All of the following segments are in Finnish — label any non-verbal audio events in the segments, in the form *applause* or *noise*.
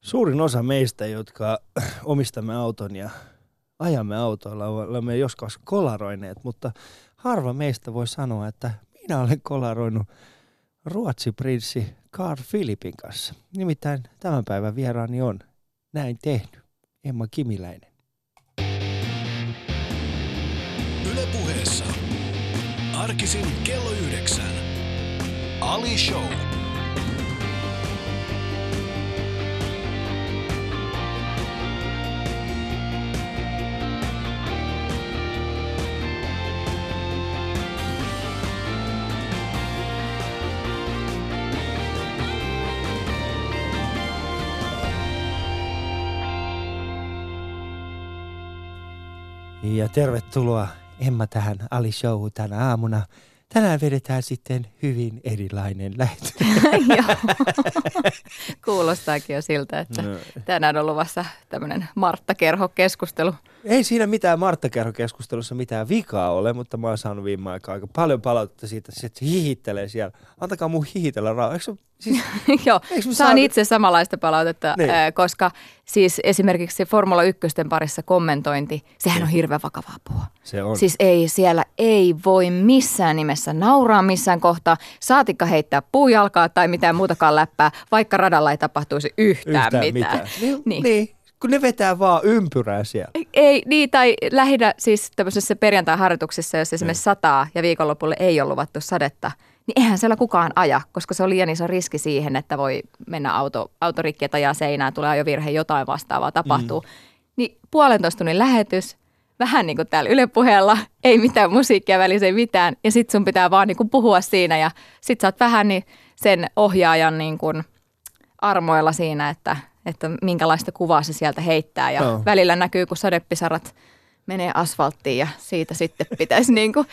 Suurin osa meistä, jotka *clears throat* omistamme auton ja ajamme autoilla, olemme joskus kolaroineet, mutta harva meistä voi sanoa, että minä olen kolaroinut Ruotsi-prinssi Carl Philipin kanssa. Nimittäin tämän päivän vieraani on näin tehnyt Emma Kimiläinen. Ylepuheessa arkisin kello yhdeksän. Ali Show. Ja tervetuloa Emma tähän Ali Show tänä aamuna. Tänään vedetään sitten hyvin erilainen lähetys. *laughs* Joo. Kuulostaakin jo siltä, että no. tänään on luvassa tämmöinen Martta-kerho-keskustelu. Ei siinä mitään Martta-kerho-keskustelussa mitään vikaa ole, mutta mä oon saanut viime aikaa aika paljon palautetta siitä, että se hihittelee siellä. Antakaa mun hihitellä rauhaa. Siis, *laughs* Joo, saan saa... itse samanlaista palautetta, niin. äh, koska siis esimerkiksi Formula 1 parissa kommentointi, sehän niin. on hirveän vakavaa puhua. Se on. Siis ei, siellä ei voi missään nimessä nauraa missään kohtaa, saatikka heittää puujalkaa tai mitään muutakaan läppää, vaikka radalla ei tapahtuisi yhtään, yhtään mitään. mitään. Niin, *laughs* niin. Kun ne vetää vaan ympyrää siellä. Ei, niin, tai lähinnä siis tämmöisessä perjantai-harjoituksessa, jos esimerkiksi niin. sataa ja viikonlopulle ei ole luvattu sadetta, niin eihän siellä kukaan aja, koska se on liian iso riski siihen, että voi mennä auto, autorikki tai ajaa seinään, tulee ajovirhe, jotain vastaavaa tapahtuu. Mm. Niin puolentoista tunnin lähetys, vähän niin kuin täällä ylepuheella, ei mitään musiikkia välissä, ei mitään. Ja sit sun pitää vaan niin kuin puhua siinä ja sit sä oot vähän niin sen ohjaajan niin kuin armoilla siinä, että, että minkälaista kuvaa se sieltä heittää. Ja no. välillä näkyy, kun sadepisarat menee asfalttiin ja siitä sitten pitäisi *laughs* niin kuin,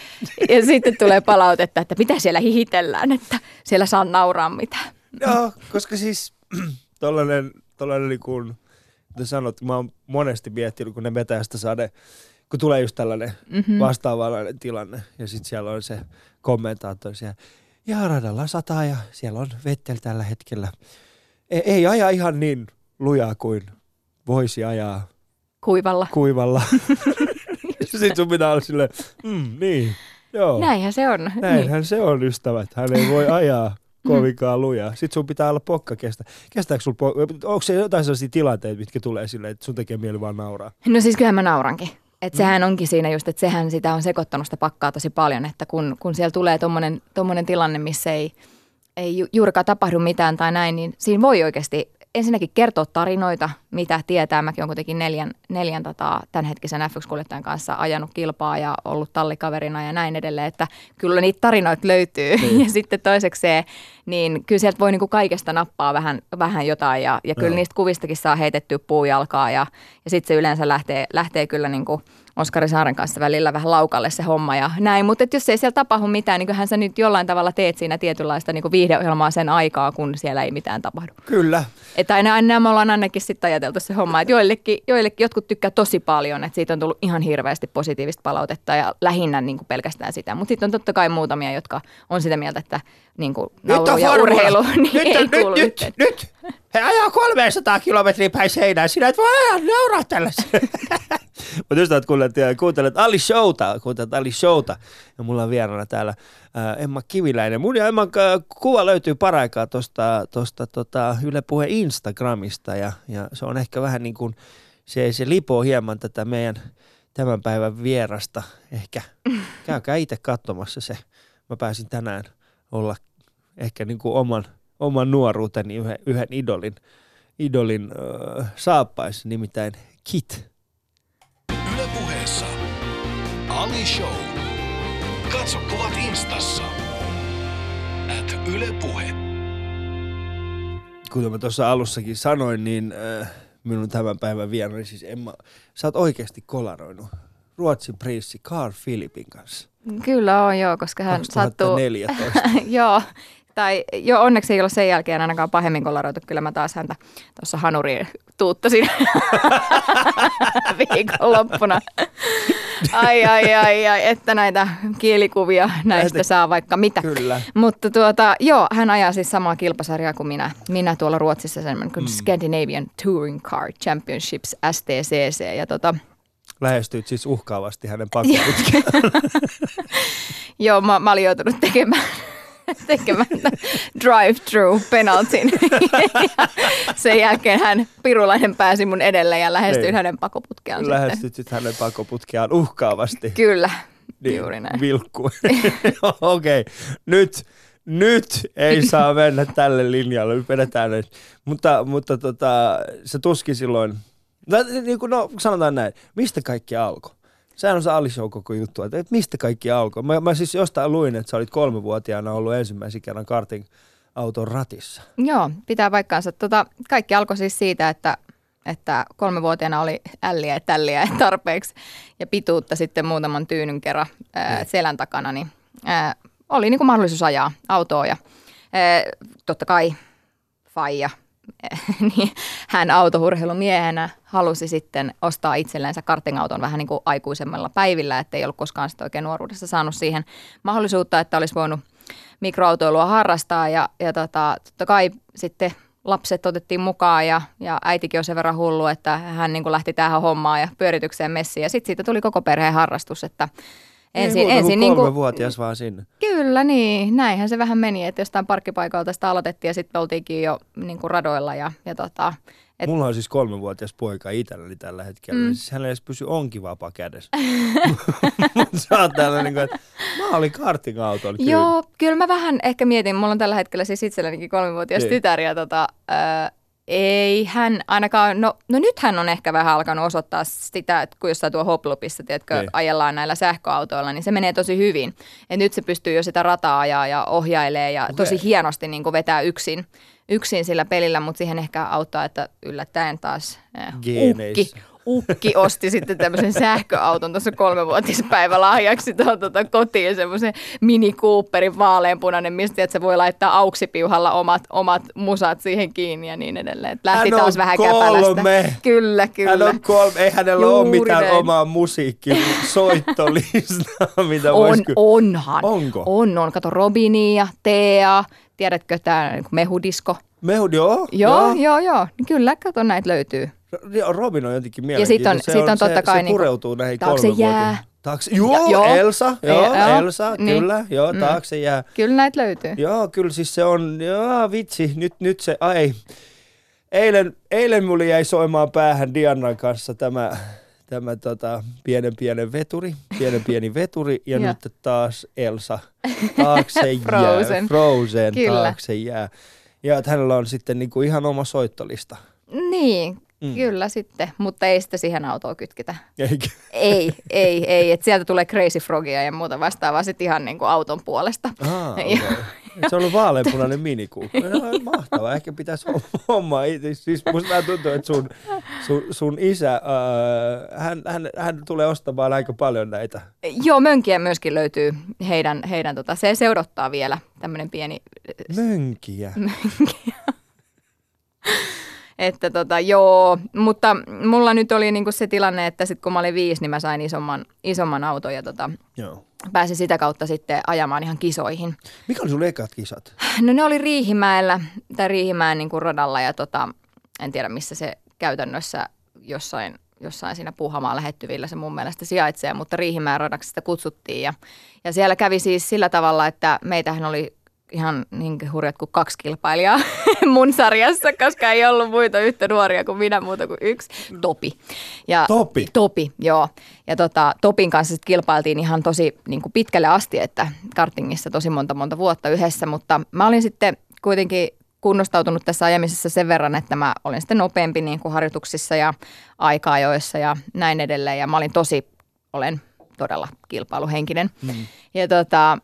ja sitten tulee palautetta, että mitä siellä hihitellään, että siellä saa nauraa mitään. Joo, koska siis *clears throat* tollainen, tollainen niin kuin, mitä sanot, mä oon monesti miettinyt, kun ne vetää sitä sade, kun tulee just tällainen mm-hmm. vastaavallainen tilanne ja sitten siellä on se kommentaattori siellä, ja radalla sataa ja siellä on Vettel tällä hetkellä. Ei, ei aja ihan niin lujaa kuin voisi ajaa Kuivalla. Kuivalla. *laughs* Sitten sun pitää olla silleen, mm, niin, joo. Näinhän se on. Näinhän niin. se on, ystävät. Hän ei voi ajaa kovinkaan lujaa. Sitten sun pitää olla pokka kestä. Kestääkö sul pokka? Onko se jotain sellaisia tilanteita, mitkä tulee silleen, että sun tekee mieli vaan nauraa? No siis kyllähän mä naurankin. Et mm. sehän onkin siinä just, että sehän sitä on sekoittanut sitä pakkaa tosi paljon, että kun, kun siellä tulee tommonen, tommonen tilanne, missä ei, ei juurikaan tapahdu mitään tai näin, niin siinä voi oikeasti ensinnäkin kertoa tarinoita, mitä tietää. Mäkin olen kuitenkin neljän, neljän tota, tämänhetkisen F1-kuljettajan kanssa ajanut kilpaa ja ollut tallikaverina ja näin edelleen, että kyllä niitä tarinoita löytyy. Niin. *laughs* ja sitten toisekseen, niin kyllä sieltä voi niinku kaikesta nappaa vähän, vähän jotain ja, ja kyllä no. niistä kuvistakin saa heitettyä puujalkaa ja, ja sitten se yleensä lähtee, lähtee kyllä niinku – Oskari Saaren kanssa välillä vähän laukalle se homma ja näin. Mutta jos ei siellä tapahdu mitään, niin kyllähän sä nyt jollain tavalla teet siinä tietynlaista niin viihdeohjelmaa sen aikaa, kun siellä ei mitään tapahdu. Kyllä. Että aina, aina me ollaan ainakin sitten ajateltu se homma, että joillekin, joillekin jotkut tykkää tosi paljon, että siitä on tullut ihan hirveästi positiivista palautetta ja lähinnä niin kuin pelkästään sitä. Mutta sitten on totta kai muutamia, jotka on sitä mieltä, että niin kuin nauru ja urheilu *laughs* niin nyt, ei nyt, nyt, nyt, nyt, He ajaa 300 kilometriä päin seinään. Sinä et voi ajaa nauraa tällaisen. *laughs* *laughs* Mutta just kuuntelet, kuuntelet Ali Showta, kuuntelet Ali Showta. Ja mulla on vieraana täällä äh, Emma Kiviläinen. Mun ja Emman äh, kuva löytyy paraikaa tuosta tosta, tota, Yle Puhe Instagramista. Ja, ja se on ehkä vähän niin kuin, se, se lipoo hieman tätä meidän tämän päivän vierasta. Ehkä käykää itse katsomassa se. Mä pääsin tänään olla ehkä niin kuin oman, oman nuoruuteni yhden, yhden idolin, idolin äh, saappaissa, nimittäin Kit. Ylepuheessa Ali Show. Katso kuvat instassa. At Yle Puhe. Kuten mä tuossa alussakin sanoin, niin äh, minun tämän päivän vieraani siis Emma, sä oot oikeasti kolaroinut Ruotsin prinssi Carl Philipin kanssa. Kyllä on joo, koska hän 2014. sattuu... *laughs* joo, tai jo onneksi ei ole sen jälkeen ainakaan pahemmin kolaroitu. Kyllä mä taas häntä tuossa hanuriin tuuttasin *laughs* viikonloppuna. Ai, ai, ai, ai, että näitä kielikuvia näistä Näitä- saa vaikka mitä. Kyllä. Mutta tuota, joo, hän ajaa siis samaa kilpasarjaa kuin minä. Minä tuolla Ruotsissa semmoinen kuin Scandinavian Touring Car Championships, STCC. Ja tota, Lähestyit siis uhkaavasti hänen pakkoputkeen. *laughs* joo, mä, mä olin joutunut tekemään *laughs* tekemään drive-through penaltin. *laughs* Sen jälkeen hän, pirulainen, pääsi mun edelle ja lähestyin Niin. hänen pakoputkeaan sitten. Lähestyt sit hänen pakoputkeaan uhkaavasti. Kyllä, Niin, juuri näin. Vilkku. *laughs* Okei, okay. nyt, nyt ei saa mennä tälle linjalle, nyt vedetään nyt. Mutta, mutta tota, se tuski silloin, no, niin kuin, no sanotaan näin, mistä kaikki alkoi? Sehän on se Ali Show koko juttu, että että mistä kaikki alkoi. Mä, mä siis jostain luin, että sä olit kolmevuotiaana ollut ensimmäisen kerran karting auton ratissa. Joo, pitää paikkaansa. Tota, kaikki alkoi siis siitä, että, että kolmevuotiaana oli älliä ja tälliä tarpeeksi ja pituutta sitten muutaman tyynyn kerran ää, selän takana, niin ää, oli niin kuin mahdollisuus ajaa autoa ja ää, totta kai faija, *laughs* niin hän autohurheilumiehenä halusi sitten ostaa itsellensä kartingauton vähän niin kuin aikuisemmalla päivillä, että ei ollut koskaan sitten oikein nuoruudessa saanut siihen mahdollisuutta, että olisi voinut mikroautoilua harrastaa. Ja, ja tota, totta kai sitten lapset otettiin mukaan ja, ja äitikin on sen verran hullu, että hän niin kuin lähti tähän hommaan ja pyöritykseen messiin. Ja sitten siitä tuli koko perheen harrastus, että ensin, ei ensin niin kuin, kolmevuotias vaan sinne. Kyllä niin, näinhän se vähän meni, että jostain parkkipaikalta sitä aloitettiin ja sitten oltiinkin jo niin kuin radoilla ja, ja tota, et, Mulla on siis kolmevuotias poika itselläni tällä hetkellä. Mm. Siis hänellä ei edes pysy onki vapaa kädessä. *laughs* Mutta sä oot täällä niin kuin, että mä olin karting-autolla. kyllä. Joo, kyllä mä vähän ehkä mietin, mulla on tällä hetkellä siis itsellänikin kolmivuotias Niin. tytär ja tota, ää, ei hän ainakaan, no, no nyt hän on ehkä vähän alkanut osoittaa sitä, että kun jossain tuo hoplopissa, tiedätkö, Niin. ajellaan näillä sähköautoilla, niin se menee tosi hyvin. Et nyt se pystyy jo sitä rataa ajaa ja ohjailee ja Okei. tosi hienosti niin kuin vetää yksin, yksin sillä pelillä, mutta siihen ehkä auttaa, että yllättäen taas äh, ukki. Ukki osti sitten tämmöisen sähköauton tuossa kolmevuotispäivä lahjaksi tuohon tuota kotiin, semmoisen Mini Cooperin vaaleanpunainen, mistä että se voi laittaa auksipiuhalla omat, omat musat siihen kiinni ja niin edelleen. Et lähti Hän taas vähän kolme. käpälästä. Kyllä, kyllä. Hän on kolme, ei hänellä ole Juuri mitään näin. omaa musiikkisoittolistaa, mitä on, vois onhan. Onko? On, on. Kato Robini ja Tea, tiedätkö tämä niin mehudisko? Mehu, joo, Joo, joo, joo. Kyllä, kato näitä löytyy. Joo. Robin on jotenkin sit mielenkiintoinen. on- se sit on totta se, kai se niinku pureutuu näihin taakse jää. Taakse, joo, Ja- joo. Elsa, joo, E- joo, Elsa, niin. kyllä, joo, Mm. taakse jää. Kyllä näitä löytyy. Joo, kyllä siis se on, joo vitsi, nyt, nyt se, ai. Eilen, eilen mulle jäi soimaan päähän Diannan kanssa tämä, tämä tota, pienen pienen veturi, pienen pieni veturi ja *laughs* Joo. nyt taas Elsa taakse *laughs* jää, Frozen. Frozen Kyllä. taakse jää. Ja että hänellä on sitten niinku ihan oma soittolista. Niin, Mm. kyllä sitten, mutta ei sitä siihen autoon kytketä. Eikä? Ei, ei, ei. Et sieltä tulee Crazy Frogia ja muuta vastaavaa sitten ihan niin kuin auton puolesta. Ah, okay. Joo. Se on ollut vaaleanpunainen minikuukka. No, mahtavaa. Ehkä pitäisi *laughs* hommaa. itse. Siis musta tuntuu, että sun, sun, sun isä, äh, hän, hän, hän tulee ostamaan aika paljon näitä. Joo, mönkiä myöskin löytyy heidän, heidän tota, se seudottaa vielä tämmöinen pieni, Mönkiä. *laughs* että tota, joo, mutta mulla nyt oli niinku se tilanne, että sit kun mä olin viisi, niin mä sain isomman, isomman auton ja tota, Joo. pääsin sitä kautta sitten ajamaan ihan kisoihin. Mikä oli sun ekat kisat? No ne oli Riihimäellä tai Riihimäen niin kuin radalla ja tota, en tiedä missä se käytännössä jossain, jossain siinä Puuhamaan lähettyvillä se mun mielestä sijaitsee, mutta Riihimäen radaksi sitä kutsuttiin ja, ja siellä kävi siis sillä tavalla, että meitähän oli ihan niin hurjat kuin kaksi kilpailijaa *laughs* mun sarjassa, koska ei ollut muita yhtä nuoria kuin minä muuta kuin yksi, Topi. Ja, Topi? Topi, joo. Ja tota, Topin kanssa sit kilpailtiin ihan tosi niin kuin pitkälle asti, että kartingissa tosi monta monta vuotta yhdessä, mutta mä olin sitten kuitenkin kunnostautunut tässä ajamisessa sen verran, että mä olin sitten nopeampi niin kuin harjoituksissa ja aika-ajoissa ja näin edelleen. Ja mä olin tosi, olen todella kilpailuhenkinen. Mm. Ja tota,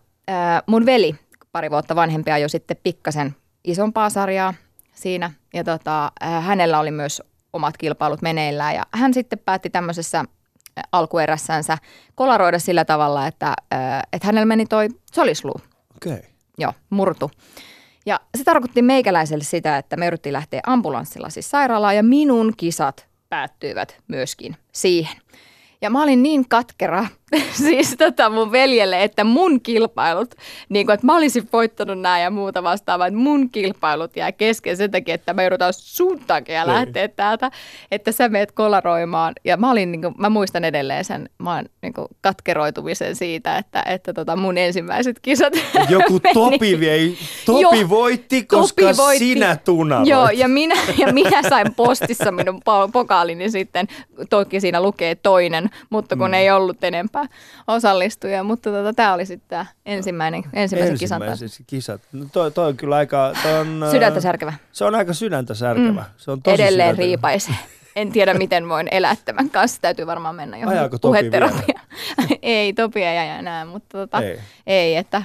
mun veli, pari vuotta vanhempi, ajoi sitten pikkasen isompaa sarjaa siinä. Ja tota, ää, hänellä oli myös omat kilpailut meneillään. Ja hän sitten päätti tämmöisessä ää, alkuerässänsä kolaroida sillä tavalla, että, ää, että hänellä meni toi solisluu Okei. Okay. joo, murtu. Ja se tarkoitti meikäläiselle sitä, että me yritettiin lähteä ambulanssilla siis sairaalaan ja minun kisat päättyivät myöskin siihen. Ja mä olin niin katkera *laughs* siis tota mun veljelle, että mun kilpailut, niin kuin, että mä olisin voittanut nämä ja muuta vastaavaa, että mun kilpailut jää kesken sen takia, että me joudutaan sun takia Niin. lähteä täältä, että sä meet kolaroimaan. Ja mä olin, niin kuin, mä muistan edelleen sen, mä oon niin kuin katkeroitumisen siitä, että, että tota mun ensimmäiset kisat *laughs* Joku meni. Topi vei, Topi Joo, voitti, koska Topi voitti. sinä tunaloit. Joo, ja minä, ja minä sain postissa minun po- pokaalini sitten. Toki siinä lukee toinen, mutta kun mm. ei ollut enempää osallistujia. Mutta tota, tämä oli sitten tämä ensimmäinen, ensimmäisen kisan. Ensimmäiset kisat. No toi, toi on kyllä aika... Toi on, *laughs* Sydäntä särkevä. Se on aika sydäntä särkevä. Mm. Se on tosi Edelleen sydäntä. riipaisee. En tiedä, *laughs* miten voin elää tämän kanssa. Täytyy varmaan mennä Ajaako Topi puheterapiaan. *laughs* ei, Topi ei aja enää, mutta tota, Ei. ei. että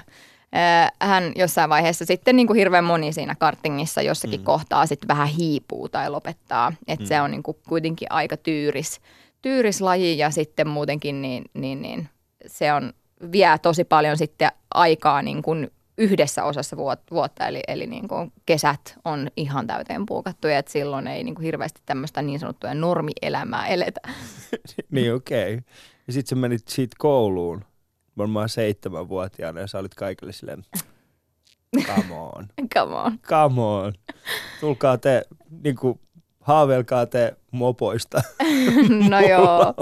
hän jossain vaiheessa sitten niin kuin hirveän moni siinä kartingissa jossakin mm. kohtaa sitten vähän hiipuu tai lopettaa. Että mm. se on niin kuin kuitenkin aika tyyris, tyyris laji ja sitten muutenkin niin, niin, niin se on, vie tosi paljon sitten aikaa niin kuin yhdessä osassa vuot- vuotta, eli, eli niin kuin kesät on ihan täyteen puukattu ja että silloin ei niin kuin hirveästi tämmöistä niin sanottua normielämää eletä. *laughs* niin okei. Okay. Ja sit sä menit siitä kouluun varmaan seitsemänvuotiaana ja sä olit kaikille silleen, come on, *laughs* Come on. come on. Tulkaa te, niinku, haaveilkaa te mopoista. *laughs* No joo.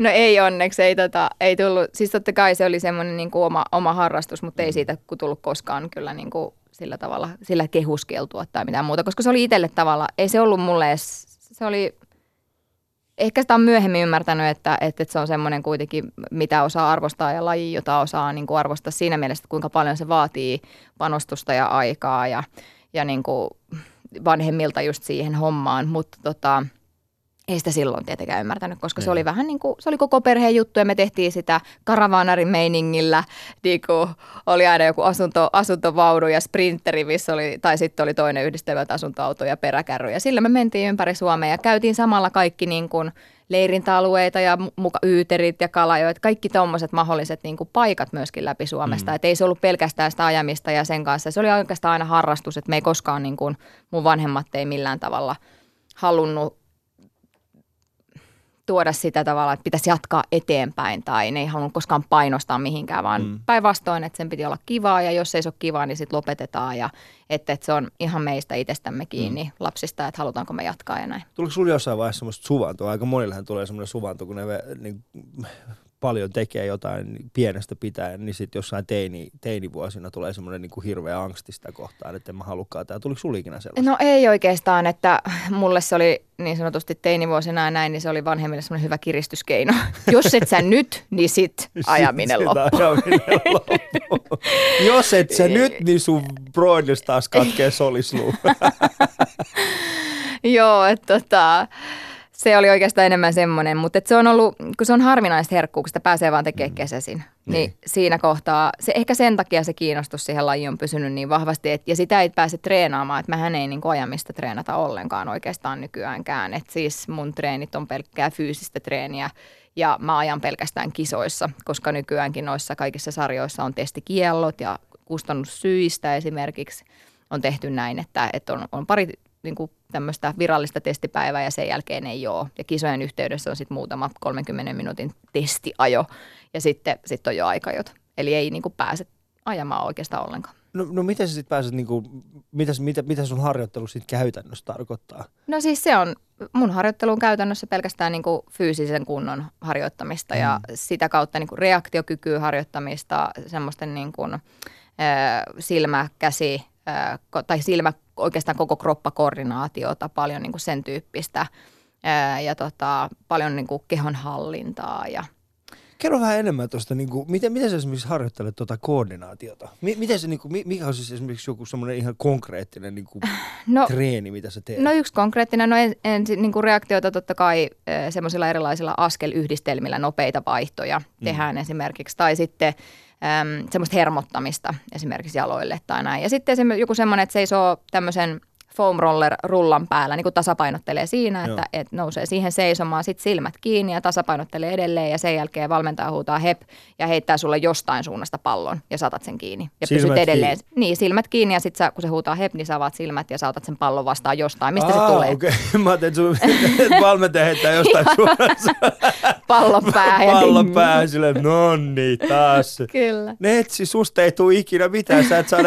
No ei onneksi, ei, tota, ei tullut. Siis totta kai se oli semmoinen niin kuin oma, oma harrastus, mutta ei siitä kun tullut koskaan kyllä niin kuin sillä tavalla, sillä kehuskeltua tai mitään muuta, koska se oli itselle tavalla, ei se ollut mulle edes, se oli, ehkä sitä on myöhemmin ymmärtänyt, että, että se on semmoinen kuitenkin, mitä osaa arvostaa ja laji, jota osaa niin kuin arvostaa siinä mielessä, että kuinka paljon se vaatii panostusta ja aikaa ja, ja niin kuin vanhemmilta just siihen hommaan, mutta tota, ei sitä silloin tietenkään ymmärtänyt, koska se Niin. oli vähän niin kuin, se oli koko perheen juttu ja me tehtiin sitä karavaanarin meiningillä, *laughs* niin kuin oli aina joku asunto, asuntovaudu ja sprinteri, missä oli, tai sitten oli toinen yhdistelmät asuntoauto ja peräkärry ja sillä me mentiin ympäri Suomea ja käytiin samalla kaikki niin kuin leirintäalueita ja mu- muka yyterit ja kalajoet, kaikki tuommoiset mahdolliset niin kuin paikat myöskin läpi Suomesta. Mm. Että ei se ollut pelkästään sitä ajamista ja sen kanssa. Se oli oikeastaan aina harrastus, että me ei koskaan, niin kuin, mun vanhemmat ei millään tavalla halunnut tuoda sitä tavalla, että pitäisi jatkaa eteenpäin tai ne ei halunnut koskaan painostaa mihinkään, vaan Mm. päinvastoin, että sen piti olla kivaa ja jos ei se ole kivaa, niin sitten lopetetaan ja että, että se on ihan meistä itsestämme kiinni mm. lapsista, että halutaanko me jatkaa ja näin. Tuliko sulla jossain vaiheessa semmoista suvantoa? Aika monillehan tulee semmoinen suvanto, kun ne niin, paljon tekee jotain pienestä pitäen, niin sitten jossain teini, teinivuosina tulee semmoinen niin kuin hirveä angsti sitä kohtaan, että en mä halukkaan tää. Tuliko sulla ikinä sellaista? No ei oikeastaan, että mulle se oli niin sanotusti teinivuosina ja näin, niin se oli vanhemmille semmoinen hyvä kiristyskeino. *laughs* Jos et sä nyt, niin sit ajaminen Sit- sit loppu. ajaminen loppuu. Jos et sä nyt, niin sun broidus taas katkee solisluu. *laughs* Joo, että tota, se oli oikeastaan enemmän semmoinen, mutta se on ollut, kun se on harvinaista herkkuu, kun sitä pääsee vaan tekemään kesäisin, niin. Niin. niin siinä kohtaa, se, ehkä sen takia se kiinnostus siihen lajiin on pysynyt niin vahvasti, et, ja sitä ei pääse treenaamaan, että mähän ei niin ajamista treenata ollenkaan oikeastaan nykyäänkään, että siis mun treenit on pelkkää fyysistä treeniä, ja mä ajan pelkästään kisoissa, koska nykyäänkin noissa kaikissa sarjoissa on testikiellot ja kustannussyistä esimerkiksi on tehty näin, että, että on, on pari niin kuin tämmöistä virallista testipäivää ja sen jälkeen ei ole. Ja kisojen yhteydessä on sitten muutama 30 minuutin testiajo ja sitten sit on jo aikajot. Eli ei niin kuin pääse ajamaan oikeastaan ollenkaan. No, no miten sä sit pääset, niinku, mitäs, mitä, mitä sun harjoittelu sit käytännössä tarkoittaa? No siis se on, mun harjoittelu on käytännössä pelkästään niin kuin fyysisen kunnon harjoittamista mm. ja sitä kautta niin kuin reaktiokykyä harjoittamista, semmoisten niin kuin, ö, silmä, käsi ko- tai silmä oikeastaan koko kroppakoordinaatiota, paljon niin kuin sen tyyppistä ö, ja tota, paljon niin kuin kehon hallintaa ja Kerro vähän enemmän tuosta, niinku, miten, miten sä esimerkiksi harjoittelet tuota koordinaatiota? Mi- miten se, niinku, mi- mikä on siis esimerkiksi joku semmoinen ihan konkreettinen niinku, *laughs* no, treeni, mitä sä teet? No yksi konkreettinen, no en, ensin niin kuin reaktioita totta kai semmoisilla erilaisilla askelyhdistelmillä nopeita vaihtoja mm. tehdään esimerkiksi. Tai sitten semmoista hermottamista esimerkiksi jaloille tai näin. Ja sitten joku semmoinen, että seisoo tämmöisen foam roller rullan päällä, niin kuin tasapainottelee siinä, Joo. että, että nousee siihen seisomaan, sitten silmät kiinni ja tasapainottelee edelleen ja sen jälkeen valmentaja huutaa hep ja heittää sulle jostain suunnasta pallon ja saatat sen kiinni. Ja Silmät pysyt edelleen. kiinni. Niin, silmät kiinni ja sitten kun se huutaa hep, niin sä avaat silmät ja saatat sen pallon vastaan jostain. Mistä Aa, se tulee? Okei, okay. *laughs* mä ajattelin, että sun *laughs* valmentaja heittää jostain *laughs* suorassa Pallon päähän. pallon päähän silleen, no niin, taas. Kyllä. Netsi, susta ei tule ikinä mitään, sä et saa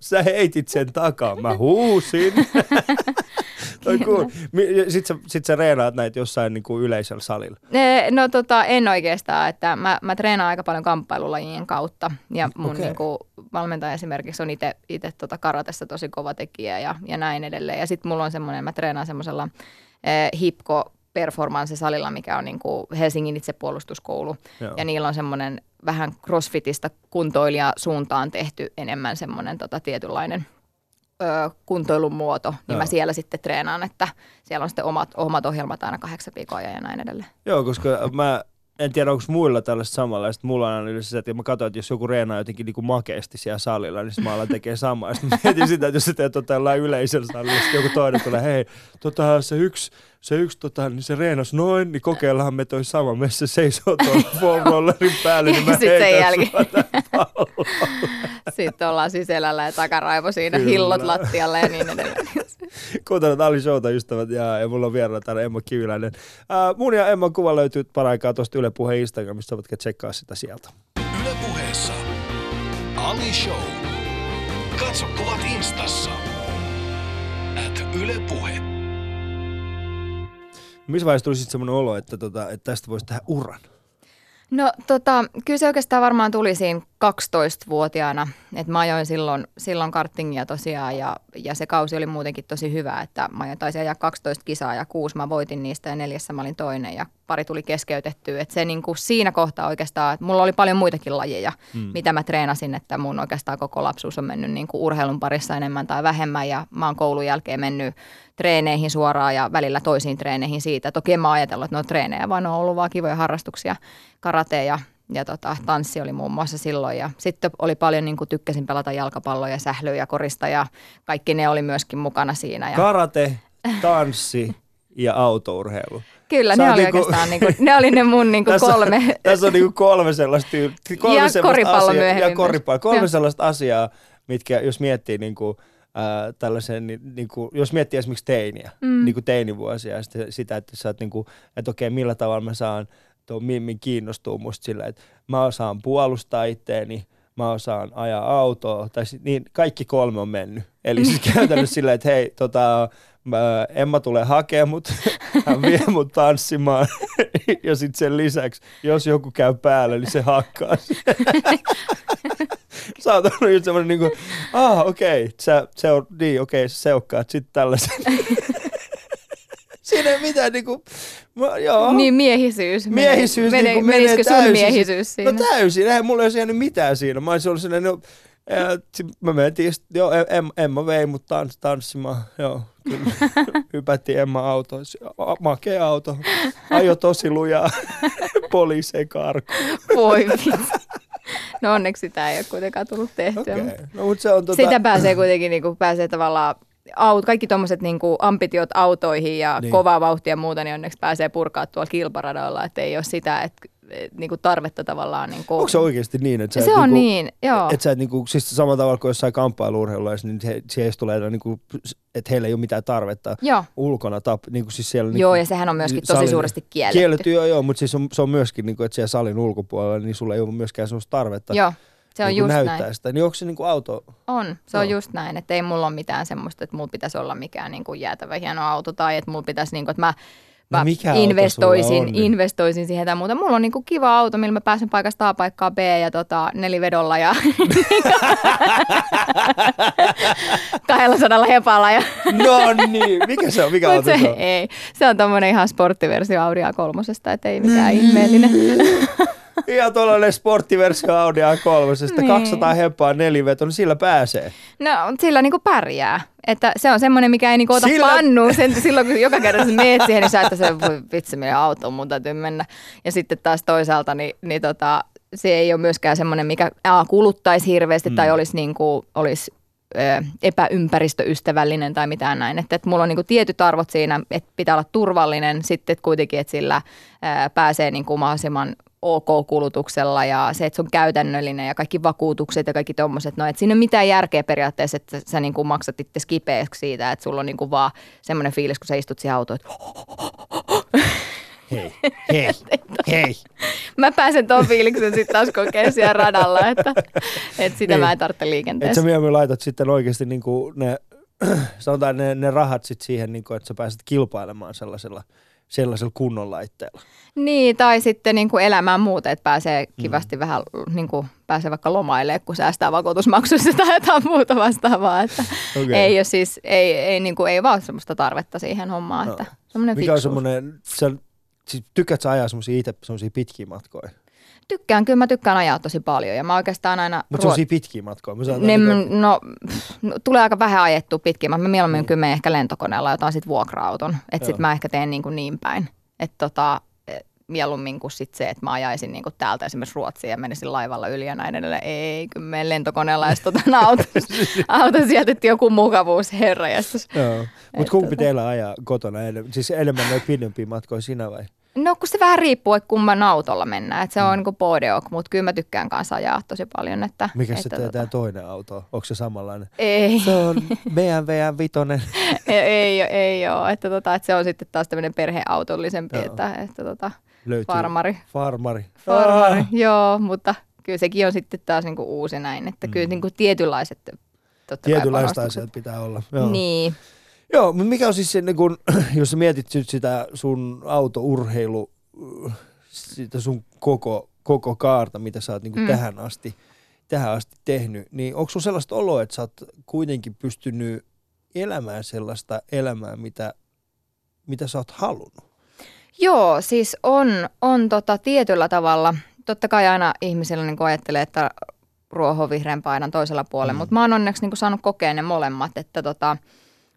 sä heitit sen takaa, mä huusin. *laughs* Toi cool. Mi- ja Sit sä, sit sä reenaat näitä jossain niinku yleisellä salilla. No tota, en oikeastaan, että mä, mä treenaan aika paljon kamppailulajien kautta ja mun okay. niinku, valmentaja esimerkiksi on itse tota karatessa tosi kova tekijä ja, ja näin edelleen. Ja sitten mulla on semmoinen, mä treenaan semmoisella eh, hipko performance-salilla, mikä on niinku Helsingin itsepuolustuskoulu. Joo. Ja niillä on semmoinen vähän crossfitista kuntoilijasuuntaan tehty enemmän semmoinen tota tietynlainen ö, kuntoilun muoto, niin Joo. mä siellä sitten treenaan, että siellä on sitten omat, omat ohjelmat aina kahdeksan viikon ajan ja näin edelleen. Joo, koska mä en tiedä, onko muilla tällaista samanlaista. Mulla on aina yleensä se, että mä katson, että jos joku reenaa jotenkin niin kuin makeasti siellä salilla, niin mä alan tekee samaa. Sitten mietin sitä, että jos sä teet tota jollain yleisellä salilla, sitten joku toinen tulee, hei, tota, se yksi, se yksi tota, niin se reenas noin, niin kokeillaan me toi sama. Me se seisoo tuon *laughs* rollerin päälle, niin mä Sit sen jälkeen. Sitten ollaan sisällä ja takaraivo siinä, Kyllä. hillot lattialle ja niin edelleen. *laughs* Kuuntelut Ali Showta, ystävät, ja, ja mulla on vieraana täällä Emma Kiviläinen. Ää, mun ja Emman kuva löytyy paraikaa tuosta Yle Puheen Instagramista, voitko tsekkaa sitä sieltä. Yle puheessa Ali Show. Katso kuvat instassa. At Yle Puhe. Missä vaiheessa tuli sitten semmoinen olo, että, tota, että tästä voisi tehdä uran? No tota, kyllä se oikeastaan varmaan tuli siinä 12-vuotiaana, että mä ajoin silloin, silloin karttingia tosiaan ja, ja se kausi oli muutenkin tosi hyvä, että mä ajoin taisin ajaa 12 kisaa ja kuusi mä voitin niistä ja neljässä mä olin toinen ja pari tuli keskeytettyä, että se niin kuin siinä kohtaa oikeastaan, että mulla oli paljon muitakin lajeja, mm. mitä mä treenasin, että mun oikeastaan koko lapsuus on mennyt niin kuin urheilun parissa enemmän tai vähemmän ja mä oon koulun jälkeen mennyt treeneihin suoraan ja välillä toisiin treeneihin siitä. Toki en mä ajatellut, että ne on treenejä, vaan ne on ollut vaan kivoja harrastuksia. Karate ja, ja tota, tanssi oli muun muassa silloin. Ja sitten oli paljon, niin kuin tykkäsin pelata jalkapalloja, sählyä ja korista ja kaikki ne oli myöskin mukana siinä. Ja Karate, tanssi ja autourheilu. kyllä, sä ne oli niinku- oikeastaan, niin kuin, ne oli ne mun niin kuin Tässä- kolme. Tässä on niinku kolme sellaista tyyl- kolme Ja sellaista koripallo asiaa, myöhemmin Ja koripallo. Kolme Joo. sellaista asiaa, mitkä jos miettii niinku, ää, tällaisen, niin, niinku, jos miettii esimerkiksi teiniä, mm. niinku teinivuosia ja sitten sitä, että sä oot niinku, että okei, millä tavalla mä saan tuon Mimmin kiinnostuu musta sillä, että mä osaan puolustaa itteeni, mä osaan ajaa autoa, tai niin kaikki kolme on mennyt. Eli siis *laughs* käytännössä sillä, että hei, tota, mä, Emma tulee hakemaan mut, *laughs* hän vie mut tanssimaan, *laughs* ja sitten sen lisäksi, jos joku käy päällä, niin se hakkaa. Sä oot ollut just semmoinen niinku, ah okei, okay, sä, se on, niin okei, okay, sä seukkaat sitten tällaisen. Siinä ei mitään niinku, mä, joo. Niin miehisyys. Miehisyys Mene, niinku menisikö menee sun täysin. miehisyys siinä? No täysin, eihän mulla olisi jäänyt mitään siinä. Mä olisin ollut sellainen, no, ää, sit mä mentiin, sit- joo, em, Emma vei mut tans, tanssimaan, joo, kyllä. *laughs* Hypättiin Emma autoon, makea auto, ajo tosi lujaa, *laughs* poliiseen karkuun. Voi vitsi. No onneksi sitä ei ole kuitenkaan tullut tehtyä. Mutta- no mut se on tota... Sitä pääsee kuitenkin, niin kuin pääsee tavallaan, aut, kaikki tuommoiset niin ambitiot autoihin ja Niin. niin. kovaa vauhtia ja muuta, niin onneksi pääsee purkaa tuolla kilparadoilla, että ei ole sitä, että et, niin kuin tarvetta tavallaan. Niin kuin, Onko se oikeasti niin, että sä se et on niinku, niin, joo. Että sä et niinku, siis samalla tavalla kuin jossain kamppailuurheiluissa, niin he, siihen tulee niinku, että heillä ei ole mitään tarvetta Joo. ulkona. Tap, niinku siis siellä, Joo, niinku, ja sehän on myöskin tosi salin- suuresti kielletty. Kielletty, joo, joo, mutta siis on, se on myöskin, niinku, että siellä salin ulkopuolella, niin sulla ei ole myöskään sellaista tarvetta Joo, se on niinku just näyttää näin. sitä. Niin onko se niinku auto? On, se on Joo. just näin, että ei mulla ole mitään semmoista, että mulla pitäisi olla mikään niin kuin jäätävä hieno auto tai että mulla pitäisi, niin kuin, että mä, No mä mikä auto sulla investoisin, on, niin? investoisin siihen tai muuta. Mulla on niin kuin kiva auto, millä mä pääsen paikasta A paikkaan B ja tota, nelivedolla ja *laughs* 200 hepalla. Ja, *laughs* No niin, mikä se on? Mikä auto se, se on? ei, se on tommonen ihan sporttiversio Audi A3, että ei mikään ihmeellinen. *laughs* Ihan tuollainen sporttiversio Audi A3, Niin. 200 heppaa neliveto, niin sillä pääsee. No, sillä niinku pärjää. Että se on semmoinen, mikä ei niinku ota Sillä- pannuun sen, silloin, kun joka kerta sä meet siihen, niin sä että se voi vitsi, meidän autoon mun täytyy mennä. Ja sitten taas toisaalta, niin, niin tota, se ei ole myöskään semmoinen, mikä A, kuluttaisi hirveästi mm. tai olisi, niinku, olisi ö, epäympäristöystävällinen tai mitään näin. Että, että mulla on niin kuin tietyt arvot siinä, että pitää olla turvallinen, sitten että kuitenkin, että sillä ö, pääsee niin kuin mahdollisimman OK-kulutuksella ja se, että se on käytännöllinen ja kaikki vakuutukset ja kaikki tommoset. No, että siinä ei ole mitään järkeä periaatteessa, että sä niin kuin maksat itse kipeäksi siitä, että sulla on niin kuin vaan semmoinen fiilis, kun sä istut siihen autoon, että *laughs* Hei, hei, hei. mä pääsen tuon fiiliksen sitten taas kokeen siellä radalla, että, että sitä Niin. mä en tarvitse Että liikenteessä. sä mieluummin laitat sitten oikeasti niin kuin ne, *clears throat* sanotaan ne, ne rahat sitten siihen, niin kuin, että sä pääset kilpailemaan sellaisella, sellaisella kunnon laitteella. Niin, tai sitten niin kuin elämään muuten, että pääsee kivasti mm. vähän, niin kuin, pääsee vaikka lomailemaan, kun säästää vakuutusmaksussa tai jotain muuta vastaavaa. Että okay. Ei ole siis, ei, ei, niin kuin, ei vaan semmoista tarvetta siihen hommaan, No. että Mikä on fiksuus. semmoinen, sä, siis tykkäät sä ajaa semmoisia itse semmoisia pitkiä matkoja? Tykkään, kyllä mä tykkään ajaa tosi paljon ja mä oikeastaan aina... Mutta ruo- semmoisia pitkiä matkoja. Mä niin kuin, no, pff, no, tulee aika vähän ajettua pitkin, mutta mä mieluummin kyllä menen ehkä lentokoneella jotain sit vuokra-auton. Että sit mä ehkä teen niin, kuin niin päin. Että tota, eh, mieluummin kuin sit se, että mä ajaisin niin kuin täältä esimerkiksi Ruotsiin ja menisin laivalla yli ja näin edelleen. Ei, kyllä menen lentokoneella ja sitten otan auton, auton sieltä, että joku Joo. Et Mutta kumpi tota- teillä ajaa kotona? Siis enemmän noita pidempiä matkoja sinä vai? No kun se vähän riippuu, että kumman autolla mennään. Että se on niin bodeok, mutta kyllä mä tykkään kanssa ajaa tosi paljon. Että, Mikä että se tota- teidän toinen auto? Onko se samanlainen? Ei. Se on BMW vitonen. *laughs* ei, ei, ei ole. Että, tota, että se on sitten taas tämmöinen perheautollisempi, Joo. että, että tota, Löytyy. farmari. Farmari. farmari. Ah! Joo, mutta kyllä sekin on sitten taas niinku uusi näin, että kyllä Mm. niinku tietynlaiset totta panostukset. asiat pitää olla. Joo. Niin. Joo, mutta mikä on siis se, niin kun, *clears throat* jos sä mietit nyt sitä sun autourheilu, sitä sun koko, koko kaarta, mitä sä oot niin Mm. tähän, asti, tähän asti tehnyt, niin onko sun sellaista oloa, että sä oot kuitenkin pystynyt elämään sellaista elämää, mitä, mitä sä oot halunnut? Joo, siis on, on tota tietyllä tavalla, totta kai aina ihmisillä niin ajattelee, että ruoho vihreän paidan toisella puolella, mm. mutta mä oon onneksi niin saanut kokea ne molemmat, että tota,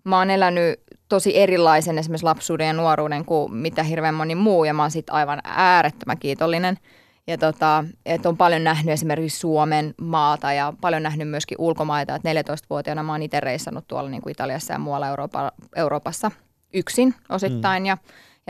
mä oon elänyt tosi erilaisen esimerkiksi lapsuuden ja nuoruuden kuin mitä hirveän moni muu ja mä oon siitä aivan äärettömän kiitollinen. Ja tota, että on paljon nähnyt esimerkiksi Suomen maata ja paljon nähnyt myöskin ulkomaita. Että 14-vuotiaana mä oon itse reissannut tuolla niin kuin Italiassa ja muualla Euroopa, Euroopassa yksin osittain. Mm. Ja,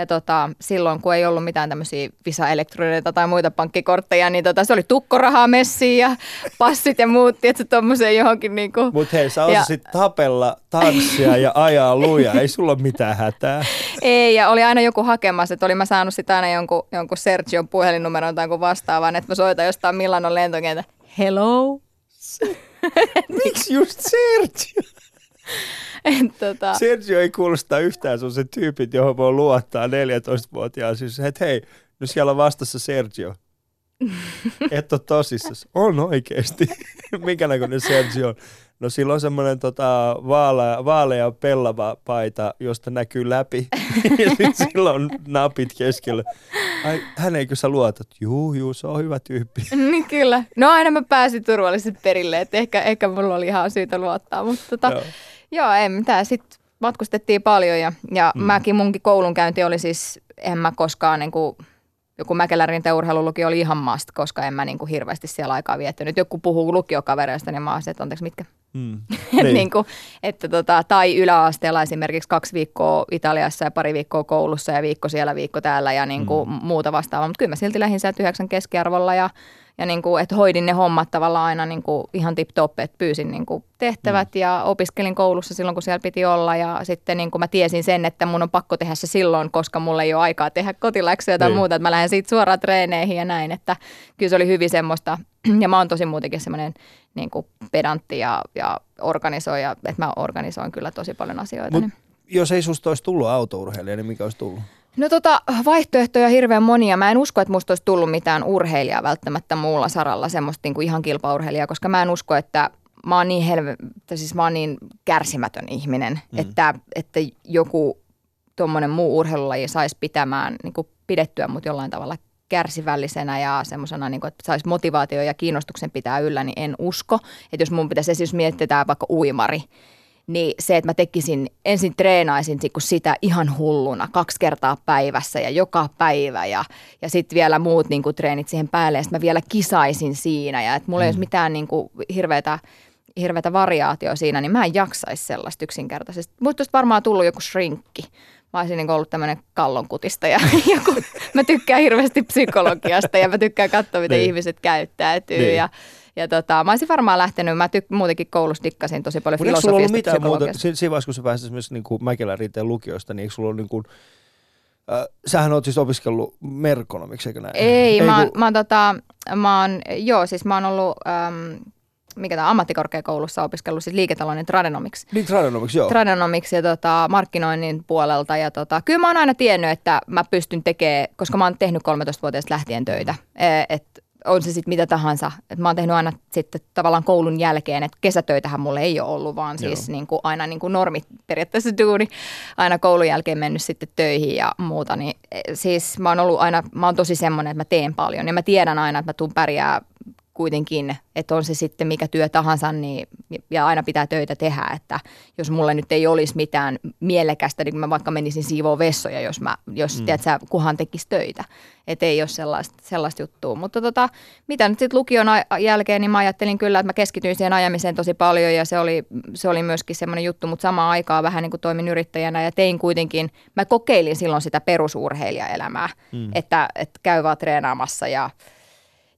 ja tota, silloin kun ei ollut mitään tämmöisiä Visa-elektroneita tai muita pankkikortteja, niin tota, se oli tukkorahaa messiin ja passit ja muut, tietysti tuommoiseen johonkin niin kuin, Mutta hei, sä Ja- osasit tapella, tanssia ja ajaa luja. Ei sulla ole mitään hätää. Ei, ja oli aina joku hakemassa, että olin mä saanut sitä aina jonkun, jonkun Sergion puhelinnumeron tai jonkun vastaavan, että mä soitan jostain Milanon lentokenttä. Hello? Miksi just Sergio? *laughs* Et, tota, Sergio ei kuulosta yhtään sun se tyypit, johon voi luottaa 14-vuotiaan. Siis, että hei, no siellä on vastassa Sergio. *laughs* Et ole tosissas. On oikeesti. *laughs* Minkä näköinen Sergio on? No sillä on semmoinen tota, vaalea, vaalea pellava paita, josta näkyy läpi. ja sitten sillä on napit keskellä. Ai, hänenkö sä luotat? Juu, juu, se on hyvä tyyppi. niin kyllä. No aina mä pääsin turvallisesti perille, että ehkä, ehkä mulla oli ihan syytä luottaa. Mutta tota, Joo. Joo, ei mitään. Sitten matkustettiin paljon ja, ja mm. mäkin munkin koulunkäynti oli siis, en mä koskaan niin kuin, joku Mäkelärin urheilulukio oli ihan must, koska en mä niin kuin hirveästi siellä aikaa viettänyt. Joku puhuu lukiokavereista, niin mä oon että anteeksi mitkä. Mm. *laughs* Niin. niin kuin, että tota, tai yläasteella esimerkiksi kaksi viikkoa Italiassa ja pari viikkoa koulussa ja viikko siellä, viikko täällä ja niin kuin mm. muuta vastaavaa. Mutta kyllä mä silti lähdin sieltä yhdeksän keskiarvolla ja, ja niin kuin, että hoidin ne hommat tavallaan aina niin kuin ihan tip-top, että pyysin niin kuin tehtävät mm. ja opiskelin koulussa silloin, kun siellä piti olla ja sitten niin kuin mä tiesin sen, että mun on pakko tehdä se silloin, koska mulla ei ole aikaa tehdä kotiläksyä tai Niin. muuta, että mä lähden siitä suoraan treeneihin ja näin, että kyllä se oli hyvin semmoista ja mä oon tosi muutenkin semmoinen niin kuin pedantti ja, ja organisoija, että mä organisoin kyllä tosi paljon asioita. Mut niin. jos ei susta olisi tullut autourheilija, niin mikä olisi tullut? No tota, vaihtoehtoja hirveän monia. Mä en usko, että musta olisi tullut mitään urheilijaa välttämättä muulla saralla, semmoista niin kuin ihan kilpaurheilijaa, koska mä en usko, että mä oon niin, helve, siis mä oon niin kärsimätön ihminen, mm. että, että joku tuommoinen muu urheilulaji saisi pitämään, niin kuin pidettyä mut jollain tavalla kärsivällisenä ja semmoisena, niin kuin, että saisi motivaatio ja kiinnostuksen pitää yllä, niin en usko. Että jos mun pitäisi, siis jos mietitään vaikka uimari, niin se, että mä tekisin, ensin treenaisin sitä ihan hulluna kaksi kertaa päivässä ja joka päivä ja, ja sitten vielä muut niin kuin, treenit siihen päälle ja sitten mä vielä kisaisin siinä ja että mulla ei olisi mitään niin kuin, hirveätä hirveätä variaatio siinä, niin mä en jaksaisi sellaista yksinkertaisesti. Musta varmaan tullut joku shrinkki. Mä olisin niin ollut tämmöinen kallonkutista ja *laughs* joku, mä tykkään hirveästi psykologiasta ja mä tykkään katsoa, miten Niin. ihmiset käyttäytyy Niin. ja ja tota, mä olisin varmaan lähtenyt, mä tyk- muutenkin koulussa dikkasin tosi paljon Mutta eikö sulla ollut filosofiasta mitään muuta, si- siinä vaiheessa kun sä pääsit esimerkiksi niin kuin Mäkelän rinteen lukiosta, niin eikö sulla ollut niin kuin, äh, sähän oot siis opiskellut merkonomiksi, eikö näin? Ei, mä, oon- kun- mä, oon tota, mä oon, joo, siis mä oon ollut, äm, mikä tämä ammattikorkeakoulussa opiskellut siis liiketalouden tradenomiksi. Niin, tradenomiksi, joo. tradenomiksi ja tota, markkinoinnin puolelta. Ja tota, kyllä mä oon aina tiennyt, että mä pystyn tekemään, koska mä oon tehnyt 13-vuotiaasta lähtien töitä. Että on se sitten mitä tahansa. Et mä oon tehnyt aina sitten tavallaan koulun jälkeen, että kesätöitähän mulle ei ole ollut, vaan siis Joo. niin kuin aina niin kuin normit periaatteessa duuni. Aina koulun jälkeen mennyt sitten töihin ja muuta. Niin, eh, siis mä oon ollut aina, mä oon tosi semmoinen, että mä teen paljon ja mä tiedän aina, että mä tuun pärjää kuitenkin, että on se sitten mikä työ tahansa, niin, ja aina pitää töitä tehdä, että jos mulle nyt ei olisi mitään mielekästä, niin mä vaikka menisin siivoon vessoja, jos, mä, jos mm. tiedät, sä, kuhan tekisi töitä. Että ei ole sellaista, sellaista juttua. Mutta tota, mitä nyt sitten lukion a- jälkeen, niin mä ajattelin kyllä, että mä keskityin siihen ajamiseen tosi paljon, ja se oli, se oli myöskin semmoinen juttu, mutta samaan aikaan vähän niin kuin toimin yrittäjänä, ja tein kuitenkin, mä kokeilin silloin sitä perusurheilijaelämää, mm. että, että käy vaan treenaamassa ja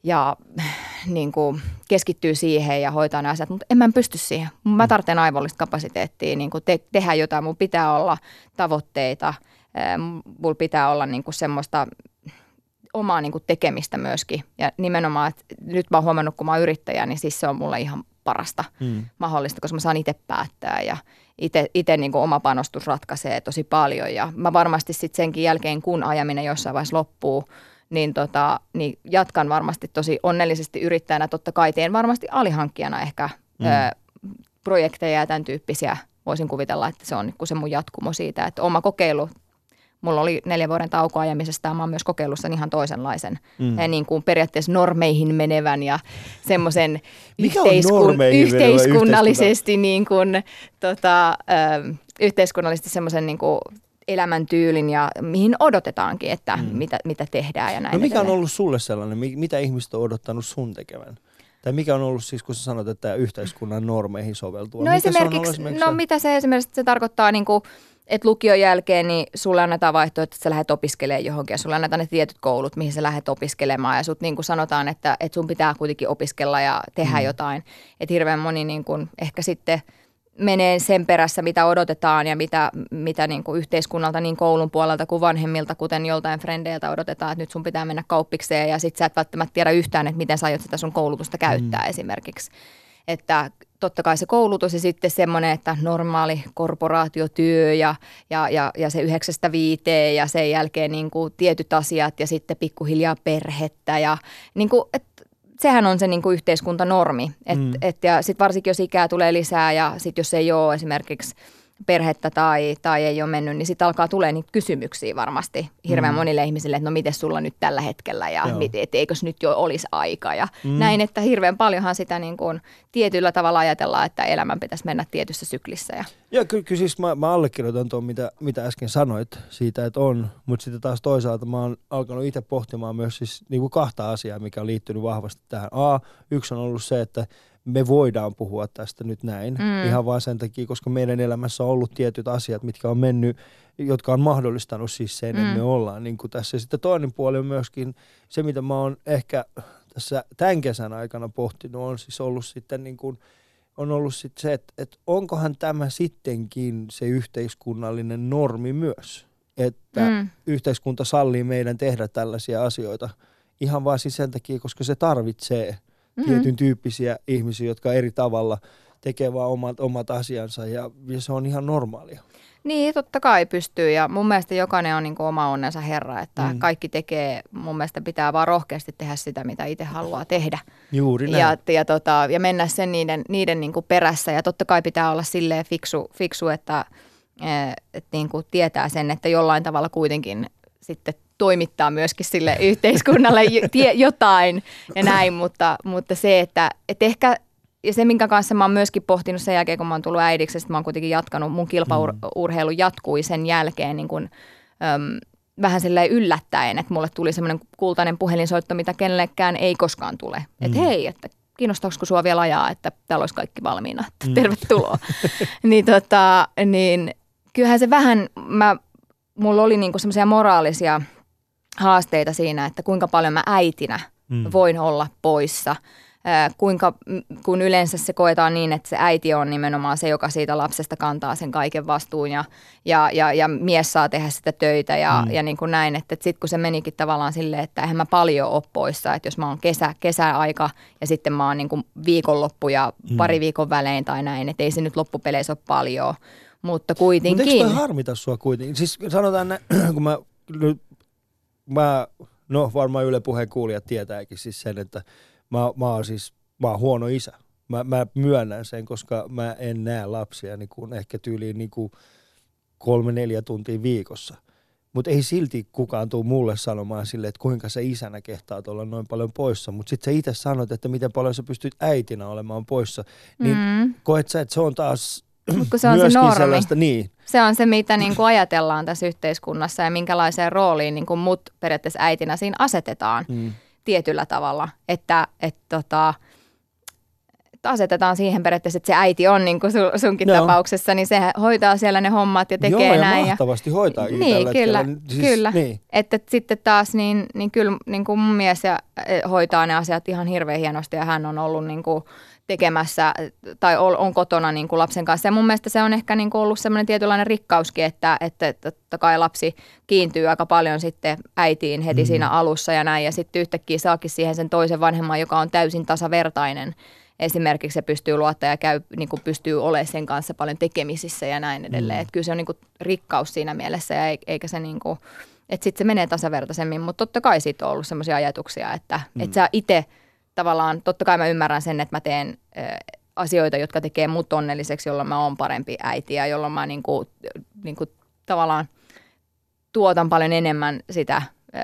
ja *sighs* niin kuin keskittyy siihen ja hoitaa ne asiat, mutta en mä pysty siihen. Mä tarvitsen aivollista kapasiteettia niin kuin te- tehdä jotain. Mun pitää olla tavoitteita, mulla pitää olla niin kuin semmoista omaa niin kuin tekemistä myöskin. Ja nimenomaan, että nyt mä oon huomannut, kun mä oon yrittäjä, niin siis se on mulle ihan parasta Mm. mahdollista, koska mä saan itse päättää ja itse niin oma panostus ratkaisee tosi paljon. Ja mä varmasti sitten senkin jälkeen, kun ajaminen jossain vaiheessa loppuu, niin, tota, niin jatkan varmasti tosi onnellisesti yrittäjänä. Totta kai teen varmasti alihankkijana ehkä mm. ö, projekteja ja tämän tyyppisiä. Voisin kuvitella, että se on niin se mun jatkumo siitä, että oma kokeilu Mulla oli neljän vuoden tauko ajamisesta ja mä oon myös kokeillut sen ihan toisenlaisen, mm. niin kuin periaatteessa normeihin menevän ja semmoisen menevä yhteiskunnallisesti niin kuin, tota, ö, yhteiskunnallisesti semmoisen niin kuin elämäntyylin ja mihin odotetaankin, että mm. mitä, mitä tehdään ja näin No mikä on ollut sulle sellainen, mi- mitä ihmiset on odottanut sun tekevän? Tai mikä on ollut siis, kun sä sanot, että yhteiskunnan normeihin soveltuva? No Mikä se on ollut esimerkiksi, no mitä se esimerkiksi se tarkoittaa, niin kuin, että lukion jälkeen niin sulle annetaan vaihtoehto, että sä lähdet opiskelemaan johonkin ja sulle annetaan ne tietyt koulut, mihin sä lähdet opiskelemaan ja sut niin kuin sanotaan, että, että sun pitää kuitenkin opiskella ja tehdä mm. jotain. Että hirveän moni niin kuin, ehkä sitten menee sen perässä, mitä odotetaan ja mitä, mitä niin kuin yhteiskunnalta niin koulun puolelta kuin vanhemmilta, kuten joltain frendeiltä odotetaan, että nyt sun pitää mennä kauppikseen ja sit sä et välttämättä tiedä yhtään, että miten sä aiot sitä sun koulutusta käyttää mm. esimerkiksi. Että totta kai se koulutus ja sitten semmoinen, että normaali korporaatiotyö ja, ja, ja, ja se yhdeksästä viiteen ja sen jälkeen niin kuin tietyt asiat ja sitten pikkuhiljaa perhettä ja niin kuin, et sehän on se niin kuin yhteiskuntanormi. Et, mm. et, ja sitten varsinkin, jos ikää tulee lisää ja sitten jos ei ole esimerkiksi perhettä tai, tai ei ole mennyt, niin sitten alkaa tulee niitä kysymyksiä varmasti hirveän mm. monille ihmisille, että no miten sulla nyt tällä hetkellä ja mit, et eikös nyt jo olisi aika ja mm. näin, että hirveän paljonhan sitä niin kuin tietyllä tavalla ajatellaan, että elämän pitäisi mennä tietyssä syklissä. Ja, Joo, kyllä, kyllä siis mä, mä allekirjoitan tuon, mitä, mitä äsken sanoit siitä, että on, mutta sitten taas toisaalta mä oon alkanut itse pohtimaan myös siis niin kuin kahta asiaa, mikä on liittynyt vahvasti tähän. A, yksi on ollut se, että me voidaan puhua tästä nyt näin, mm. ihan vaan sen takia, koska meidän elämässä on ollut tietyt asiat, mitkä on mennyt, jotka on mahdollistanut siis sen, mm. että me ollaan niin kuin tässä. Ja sitten toinen puoli on myöskin se, mitä mä oon ehkä tässä tämän kesän aikana pohtinut, on siis ollut sitten niin kuin, on ollut sit se, että, että onkohan tämä sittenkin se yhteiskunnallinen normi myös, että Mm. yhteiskunta sallii meidän tehdä tällaisia asioita ihan vaan siis sen takia, koska se tarvitsee Mhm. mm-hmm. tietyn tyyppisiä ihmisiä, jotka eri tavalla tekee vaan omat, omat asiansa ja, ja se on ihan normaalia. Niin, totta kai pystyy ja mun mielestä jokainen on niin kuin oma onnensa herra, että mm. Kaikki tekee, mun mielestä pitää vaan rohkeasti tehdä sitä, mitä itse haluaa tehdä. Juuri näin. Ja, ja, tota, ja mennä sen niiden, niiden niin kuin perässä ja totta kai pitää olla silleen fiksu, fiksu että, eh, että niin kuin tietää sen, että jollain tavalla kuitenkin sitten toimittaa myöskin sille *laughs* yhteiskunnalle jotain ja näin, mutta, mutta se, että, että ehkä ja se, minkä kanssa mä oon myöskin pohtinut sen jälkeen, kun mä oon tullut äidiksi, että mä oon kuitenkin jatkanut, mun kilpaurheilu jatkui sen jälkeen niin kuin, äm, vähän silleen yllättäen, että mulle tuli semmoinen kultainen puhelinsoitto, mitä kenellekään ei koskaan tule. Että hei, että kiinnostaako sua vielä ajaa, että täällä olisi kaikki valmiina, että mm. tervetuloa. *laughs* niin, tota, niin kyllähän se vähän, mä, mulla oli niinku semmoisia moraalisia haasteita siinä, että kuinka paljon mä äitinä mm. voin olla poissa – kuinka, kun yleensä se koetaan niin, että se äiti on nimenomaan se, joka siitä lapsesta kantaa sen kaiken vastuun ja, ja, ja, ja mies saa tehdä sitä töitä ja, mm. ja niin kuin näin. Että, että sitten kun se menikin tavallaan silleen, että eihän mä paljon ole poissa, että jos mä oon kesä, kesäaika ja sitten mä oon niin kuin viikonloppu ja mm. pari viikon välein tai näin, että ei se nyt loppupeleissä ole paljon, mutta kuitenkin. Mutta eikö harmita sua kuitenkin? Siis sanotaan, *clears throat* kun mä, mä no varmaan Yle Puheen kuulijat tietääkin siis sen, että mä, mä oon siis mä oon huono isä. Mä, mä myönnän sen, koska mä en näe lapsia niin kuin ehkä tyyliin niin kuin kolme, neljä tuntia viikossa. Mutta ei silti kukaan tule mulle sanomaan sille, että kuinka sä isänä kehtaat olla noin paljon poissa. Mutta sitten sä itse sanot, että miten paljon sä pystyt äitinä olemaan poissa. Niin mm. koet sä, että se on taas kun se on se normi. Niin. Se on se, mitä niin kuin ajatellaan tässä yhteiskunnassa ja minkälaiseen rooliin niin kuin mut periaatteessa äitinä siinä asetetaan. Mm tietyllä tavalla, että et, tota, että asetetaan siihen periaatteessa, että se äiti on niin kuin sunkin Joo. tapauksessa, niin se hoitaa siellä ne hommat ja tekee Joo, ja näin. mahtavasti ja, hoitaa Niin, kyllä, siis, kyllä. Niin. Että sitten taas niin, niin kyllä niin kuin mun mies ja, e, hoitaa ne asiat ihan hirveän hienosti ja hän on ollut niin kuin, tekemässä tai on kotona niin kuin lapsen kanssa. Ja mun mielestä se on ehkä niin kuin ollut semmoinen tietynlainen rikkauskin, että, että totta kai lapsi kiintyy aika paljon sitten äitiin heti mm. siinä alussa ja näin. Ja sitten yhtäkkiä saakin siihen sen toisen vanhemman, joka on täysin tasavertainen. Esimerkiksi se pystyy luottaa ja käy, niin kuin pystyy olemaan sen kanssa paljon tekemisissä ja näin edelleen. Mm. Että kyllä se on niin kuin rikkaus siinä mielessä ja eikä se niin kuin, että sitten se menee tasavertaisemmin. Mutta totta kai siitä on ollut semmoisia ajatuksia, että, mm. että sä itse – tavallaan, totta kai mä ymmärrän sen, että mä teen asioita, jotka tekee mut onnelliseksi, jolloin mä oon parempi äiti ja jolloin mä niinku, niinku tavallaan tuotan paljon enemmän sitä ö,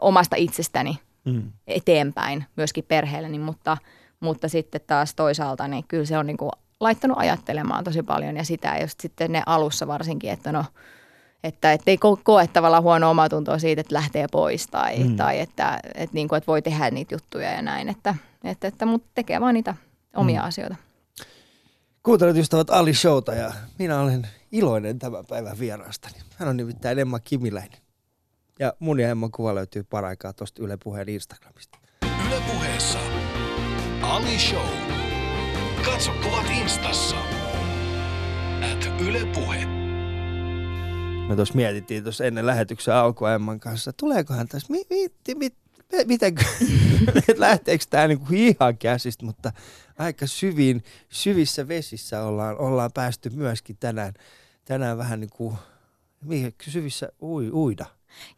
omasta itsestäni mm. eteenpäin myöskin perheelleni, mutta, mutta sitten taas toisaalta niin kyllä se on niinku laittanut ajattelemaan tosi paljon ja sitä just sitten ne alussa varsinkin, että no – että ei koe tavallaan huono omatuntoa siitä, että lähtee pois tai, mm. tai että, että, niin kuin, että voi tehdä niitä juttuja ja näin, että, että, että mutta tekee vaan niitä omia mm. asioita. Kuuntelut ystävät Ali Showta ja minä olen iloinen tämän päivän vieraastani. Hän on nimittäin Emma Kimiläinen. Ja mun ja Emman kuva löytyy paraikaa tuosta Yle Puheen Instagramista. Yle Puheessa Ali Show. Katso kuvat instassa. At Yle Puhe. Me tuossa mietittiin tuossa ennen lähetyksen alkua Emman kanssa, tuleekohan tässä, mi, mi, mi, mi, miten, lähteekö tämä niinku ihan käsistä, mutta aika syviin, syvissä vesissä ollaan, ollaan päästy myöskin tänään, tänään vähän niin kuin, syvissä ui, uida.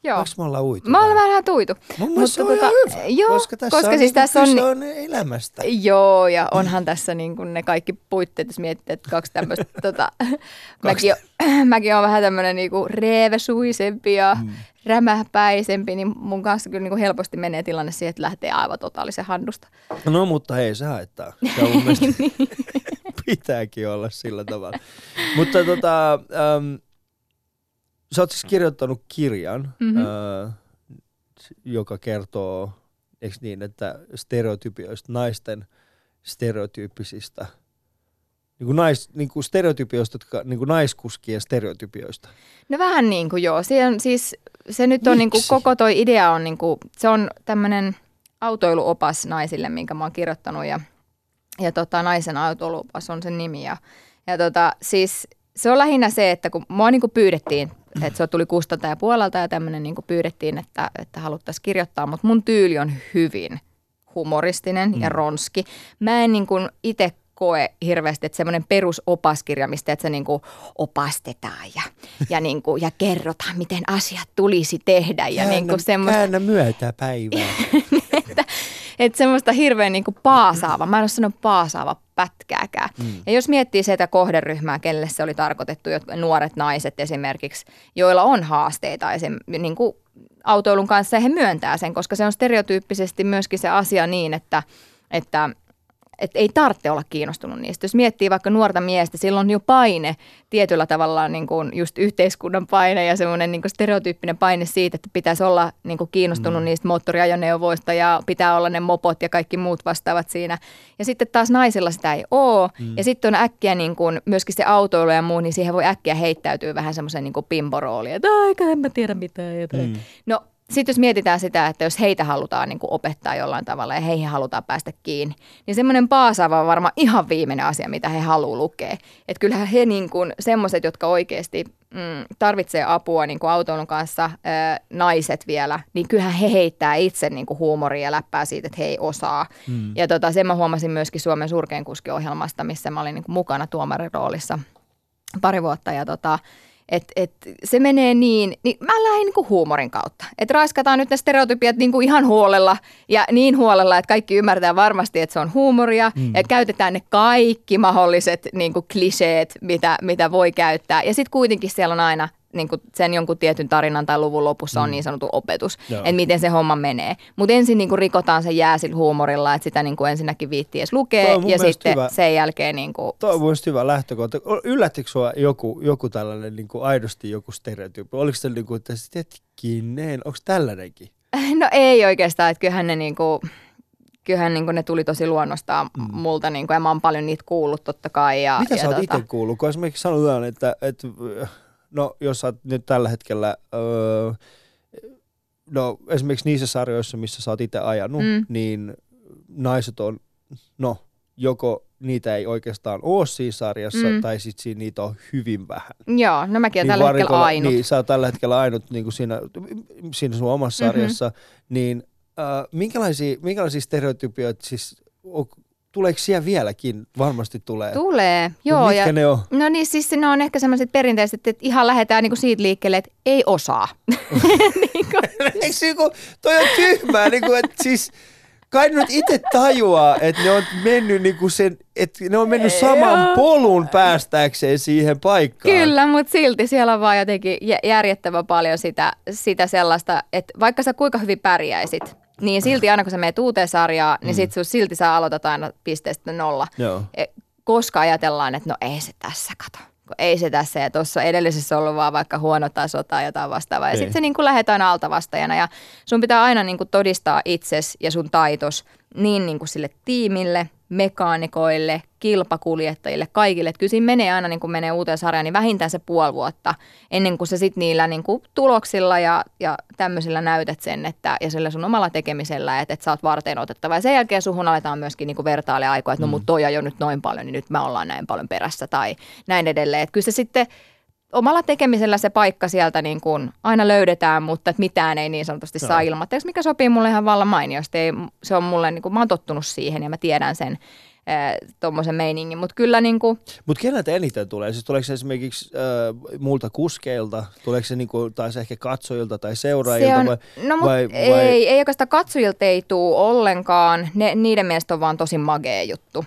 Joo. Onko me ollaan uitu? Me ollaan vähän tuitu. Mun mutta se on tota, hyvä, joo, koska tässä koska on, siis niin tässä on, on elämästä. Joo, ja onhan tässä niin kuin ne kaikki puitteet, jos miettii, että kaksi tämmöistä, *laughs* tota, mäkin, *clears throat* mäkin olen vähän tämmöinen niin kuin reevesuisempi ja mm. rämäpäisempi, niin mun kanssa kyllä niin kuin helposti menee tilanne siihen, että lähtee aivan totaalisen handusta. No mutta hei, se haittaa. On *laughs* niin. *laughs* pitääkin olla sillä tavalla. Mutta tota, um, Sä oot siis kirjoittanut kirjan, mm-hmm. äh, joka kertoo, eikö niin, että stereotypioista, naisten stereotyyppisistä, niin kuin, nais, niin kuin stereotypioista, jotka, niin kuin naiskuskien stereotypioista. No vähän niin kuin joo. On, siis, se nyt on niin kuin, koko toi idea on, niin kuin, se on tämmöinen autoiluopas naisille, minkä mä oon kirjoittanut ja, ja tota, naisen autoiluopas on sen nimi. Ja, ja tota, siis se on lähinnä se, että kun mua niin kuin pyydettiin että se tuli kustantaja puolelta ja tämmöinen niin pyydettiin, että, että haluttaisiin kirjoittaa, mutta mun tyyli on hyvin humoristinen mm. ja ronski. Mä en niin kuin itse koe hirveästi, että semmoinen perusopaskirja, mistä että se niin kuin opastetaan ja, ja, *laughs* niin kuin, ja kerrotaan, miten asiat tulisi tehdä. Ja käännä, niin kuin semmoista... käännä myötä päivää. *laughs* että, että semmoista hirveän niin kuin paasaava, mä en ole sanonut paasaava pätkääkään. Mm. Ja jos miettii sitä kohderyhmää, kelle se oli tarkoitettu, nuoret naiset esimerkiksi, joilla on haasteita esim, niin kuin autoilun kanssa, ja he myöntää sen, koska se on stereotyyppisesti myöskin se asia niin, että, että että ei tarvitse olla kiinnostunut niistä. Jos miettii vaikka nuorta miestä, silloin on jo paine tietyllä tavalla niin kuin just yhteiskunnan paine ja semmoinen niin stereotyyppinen paine siitä, että pitäisi olla niin kuin kiinnostunut mm. niistä moottoriajoneuvoista ja pitää olla ne mopot ja kaikki muut vastaavat siinä. Ja sitten taas naisilla sitä ei ole. Mm. Ja sitten on äkkiä niin kuin myöskin se autoilu ja muu, niin siihen voi äkkiä heittäytyä vähän semmoisen niin pimporooliin, että aika en mä tiedä mitään. Mm. No sitten jos mietitään sitä, että jos heitä halutaan niin kuin opettaa jollain tavalla ja heihin halutaan päästä kiinni, niin semmoinen paasaava on varmaan ihan viimeinen asia, mitä he haluaa lukea. Että kyllähän he niin kuin, semmoiset, jotka oikeasti mm, tarvitsee apua niin kuin autoilun kanssa, ää, naiset vielä, niin kyllähän he heittää itse niin kuin huumoria ja läppää siitä, että he ei osaa. Mm. Ja tota, sen mä huomasin myöskin Suomen surkein kuski-ohjelmasta, missä mä olin niin kuin mukana tuomarin roolissa pari vuotta. Ja tota, et, et se menee niin, niin mä lähdin niinku huumorin kautta. Että raiskataan nyt ne stereotypiat niinku ihan huolella ja niin huolella, että kaikki ymmärtää varmasti, että se on huumoria mm. ja käytetään ne kaikki mahdolliset niinku kliseet, mitä, mitä voi käyttää. Ja sitten kuitenkin siellä on aina niin kuin sen jonkun tietyn tarinan tai luvun lopussa on mm. niin sanottu opetus, Joo. että miten se homma menee. Mutta ensin niin kuin rikotaan se jää sillä huumorilla, että sitä niin kuin ensinnäkin viittii edes lukee ja sitten hyvä. sen jälkeen... Niin kuin... Tuo on mielestäni hyvä lähtökohta. Yllättikö sinua joku, joku tällainen niin kuin aidosti joku stereotyyppi? Oliko se niin kuin, että hetkinen, onko tällainenkin? *laughs* No ei oikeastaan, että kyllähän ne niin kuin kyllähän niin ne tuli tosi luonnostaan mm. multa niin kuin, ja mä oon paljon niitä kuullut totta kai. Ja, Mitä ja sä oot tota... itse kuullut? Kun esimerkiksi sanotaan, että, että no jos sä nyt tällä hetkellä, öö, no esimerkiksi niissä sarjoissa, missä sä oot itse ajanut, mm. niin naiset on, no joko niitä ei oikeastaan ole siinä sarjassa, mm. tai sitten siinä niitä on hyvin vähän. Joo, no mäkin niin tällä hetkellä ainut. Niin, sä oot tällä hetkellä ainut niin kuin siinä, siinä sun omassa mm-hmm. sarjassa, niin äh, minkälaisia, minkälaisia stereotypioita siis tuleeko siellä vieläkin? Varmasti tulee. Tulee, joo. Mut mitkä ja, ne on? No niin, siis ne on ehkä sellaiset perinteiset, että ihan lähdetään niinku siitä liikkeelle, että ei osaa. *laughs* niinku. *laughs* Eikö niinku, toi on tyhmää, niinku, että siis kai nyt itse tajuaa, että ne on mennyt niinku sen, että ne on mennyt saman polun päästäkseen siihen paikkaan. Kyllä, mutta silti siellä on vaan jotenkin järjettävä paljon sitä, sitä sellaista, että vaikka sä kuinka hyvin pärjäisit, niin silti aina kun sä menet uuteen sarjaan, niin mm. sit silti sä aloitat aina pisteestä nolla. Joo. E, koska ajatellaan, että no ei se tässä kato. Ei se tässä ja tuossa edellisessä ollut vaan vaikka huono taso tai jotain vastaavaa. Ja sitten se niin kuin lähdetään alta vastajana ja sun pitää aina niin kuin todistaa itses ja sun taitos niin, niin kuin sille tiimille, mekaanikoille, kilpakuljettajille, kaikille. Että kyllä siinä menee aina, niin kun menee uuteen sarjaan, niin vähintään se puoli vuotta ennen kuin sä sitten niillä niin kuin tuloksilla ja, ja tämmöisillä näytät sen, että, ja sillä sun omalla tekemisellä, että, että sä oot varten otettava. Ja sen jälkeen suhun aletaan myöskin niin vertailemaan aikoja, että no mut toi jo nyt noin paljon, niin nyt me ollaan näin paljon perässä tai näin edelleen. Että kyllä se sitten omalla tekemisellä se paikka sieltä niin kuin aina löydetään, mutta että mitään ei niin sanotusti saa ilmatteeksi, mikä sopii mulle ihan vallan mainiosti. Ei, se on mulle, niin kuin, mä oon tottunut siihen ja mä tiedän sen tuommoisen meiningin, mutta kyllä niin kuin... Mutta keneltä eniten tulee? Siis tuleeko se esimerkiksi äh, muulta kuskeilta? Tuleeko se niin kuin, taas ehkä katsojilta tai seuraajilta? Se on, vai, no mut vai, ei, vai... ei oikeastaan katsojilta ei tule ollenkaan. Ne, niiden mielestä on vaan tosi magea juttu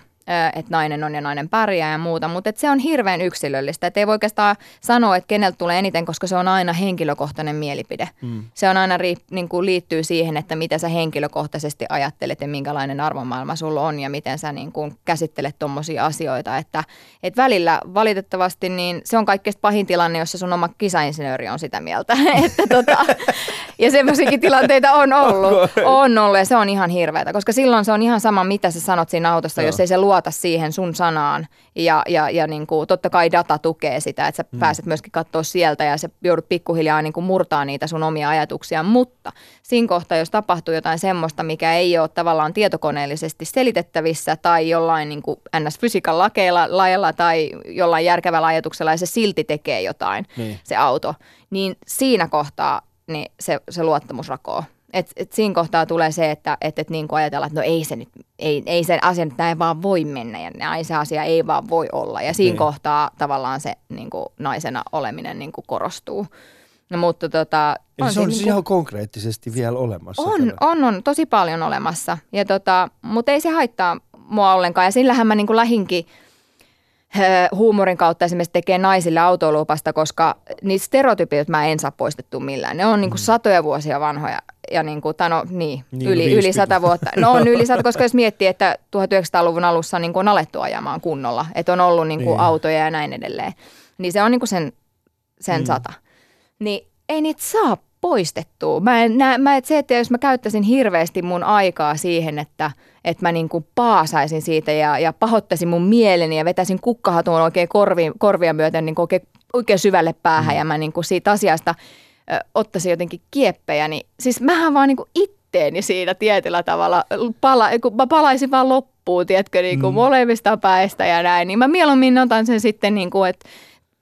että nainen on ja nainen pärjää ja muuta, mutta se on hirveän yksilöllistä. Että ei voi oikeastaan sanoa, että keneltä tulee eniten, koska se on aina henkilökohtainen mielipide. Mm. Se on aina riip, niin kuin liittyy siihen, että mitä sä henkilökohtaisesti ajattelet ja minkälainen arvomaailma sulla on ja miten sä niin kuin käsittelet tuommoisia asioita. Että, että välillä valitettavasti niin se on kaikkein pahin tilanne, jossa sun oma kisainsinööri on sitä mieltä. *laughs* että tota, ja semmoisiakin tilanteita on *laughs* ollut. On ollut ja se on ihan hirveätä, koska silloin se on ihan sama, mitä sä sanot siinä autossa, jos ei se luota siihen sun sanaan. Ja, ja, ja niin kuin, totta kai data tukee sitä, että sä mm. pääset myöskin katsoa sieltä ja sä joudut pikkuhiljaa niin kuin murtaa niitä sun omia ajatuksia. Mutta siinä kohtaa, jos tapahtuu jotain semmoista, mikä ei ole tavallaan tietokoneellisesti selitettävissä tai jollain niin kuin ns-fysiikan lakeilla, lailla tai jollain järkevällä ajatuksella ja se silti tekee jotain, niin. se auto, niin siinä kohtaa niin se, se luottamus rakoo. Et, et siinä kohtaa tulee se, että et, et niin kuin ajatellaan, että no ei se nyt, ei, ei se asia nyt näin vaan voi mennä ja näin se asia ei vaan voi olla. Ja siinä niin. kohtaa tavallaan se niin kuin naisena oleminen niin kuin korostuu. No, mutta tota, on se on siis niin kuin, ihan konkreettisesti vielä olemassa. On, on, on, tosi paljon olemassa. Ja tota, mutta ei se haittaa mua ollenkaan. Ja sillähän mä niin kuin lähinkin huumorin kautta esimerkiksi tekee naisille autoilupasta, koska niitä stereotypioita mä en saa poistettua millään. Ne on niin kuin mm. satoja vuosia vanhoja ja niin kuin, tai no niin, Niin, yli, no yli 100 50. vuotta. No on yli 100, koska jos miettii, että 1900-luvun alussa niin kuin on alettu ajamaan kunnolla, että on ollut niin kuin Niin. autoja ja näin edelleen, niin se on niin kuin sen, sen Mm. sata. Niin ei niitä saa poistettua. Mä en, nä, mä et se, että jos mä käyttäisin hirveästi mun aikaa siihen, että, että mä niin kuin paasaisin siitä ja, ja pahoittaisin mun mieleni ja vetäisin kukkahatun oikein korvi, korvia myöten niin kuin oikein, oikein syvälle päähän mm. ja mä niin kuin siitä asiasta ö, ottaisin jotenkin kieppejä, niin siis mähän vaan niin kuin itteeni siinä tietyllä tavalla, pala, kun mä palaisin vaan loppuun, tiedätkö, niin kuin mm. molemmista päistä ja näin, niin mä mieluummin otan sen sitten niin kuin, että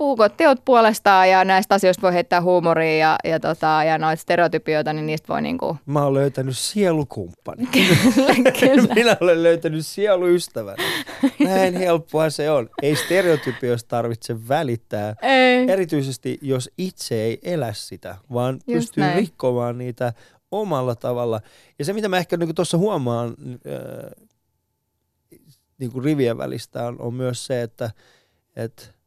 puhukot teot puolestaan ja näistä asioista voi heittää huumoria ja, ja, tota, ja noita stereotypioita, niin niistä voi niinku, Mä oon löytänyt sielukumppani. *laughs* kyllä, kyllä. *laughs* Minä olen löytänyt sieluystävän. Näin helppoa se on. Ei stereotypioista tarvitse välittää. Ei. Erityisesti jos itse ei elä sitä, vaan pystyy näin. rikkomaan niitä omalla tavalla. Ja se, mitä mä ehkä niin tuossa huomaan äh, niin rivien välistä, on, on myös se, että, että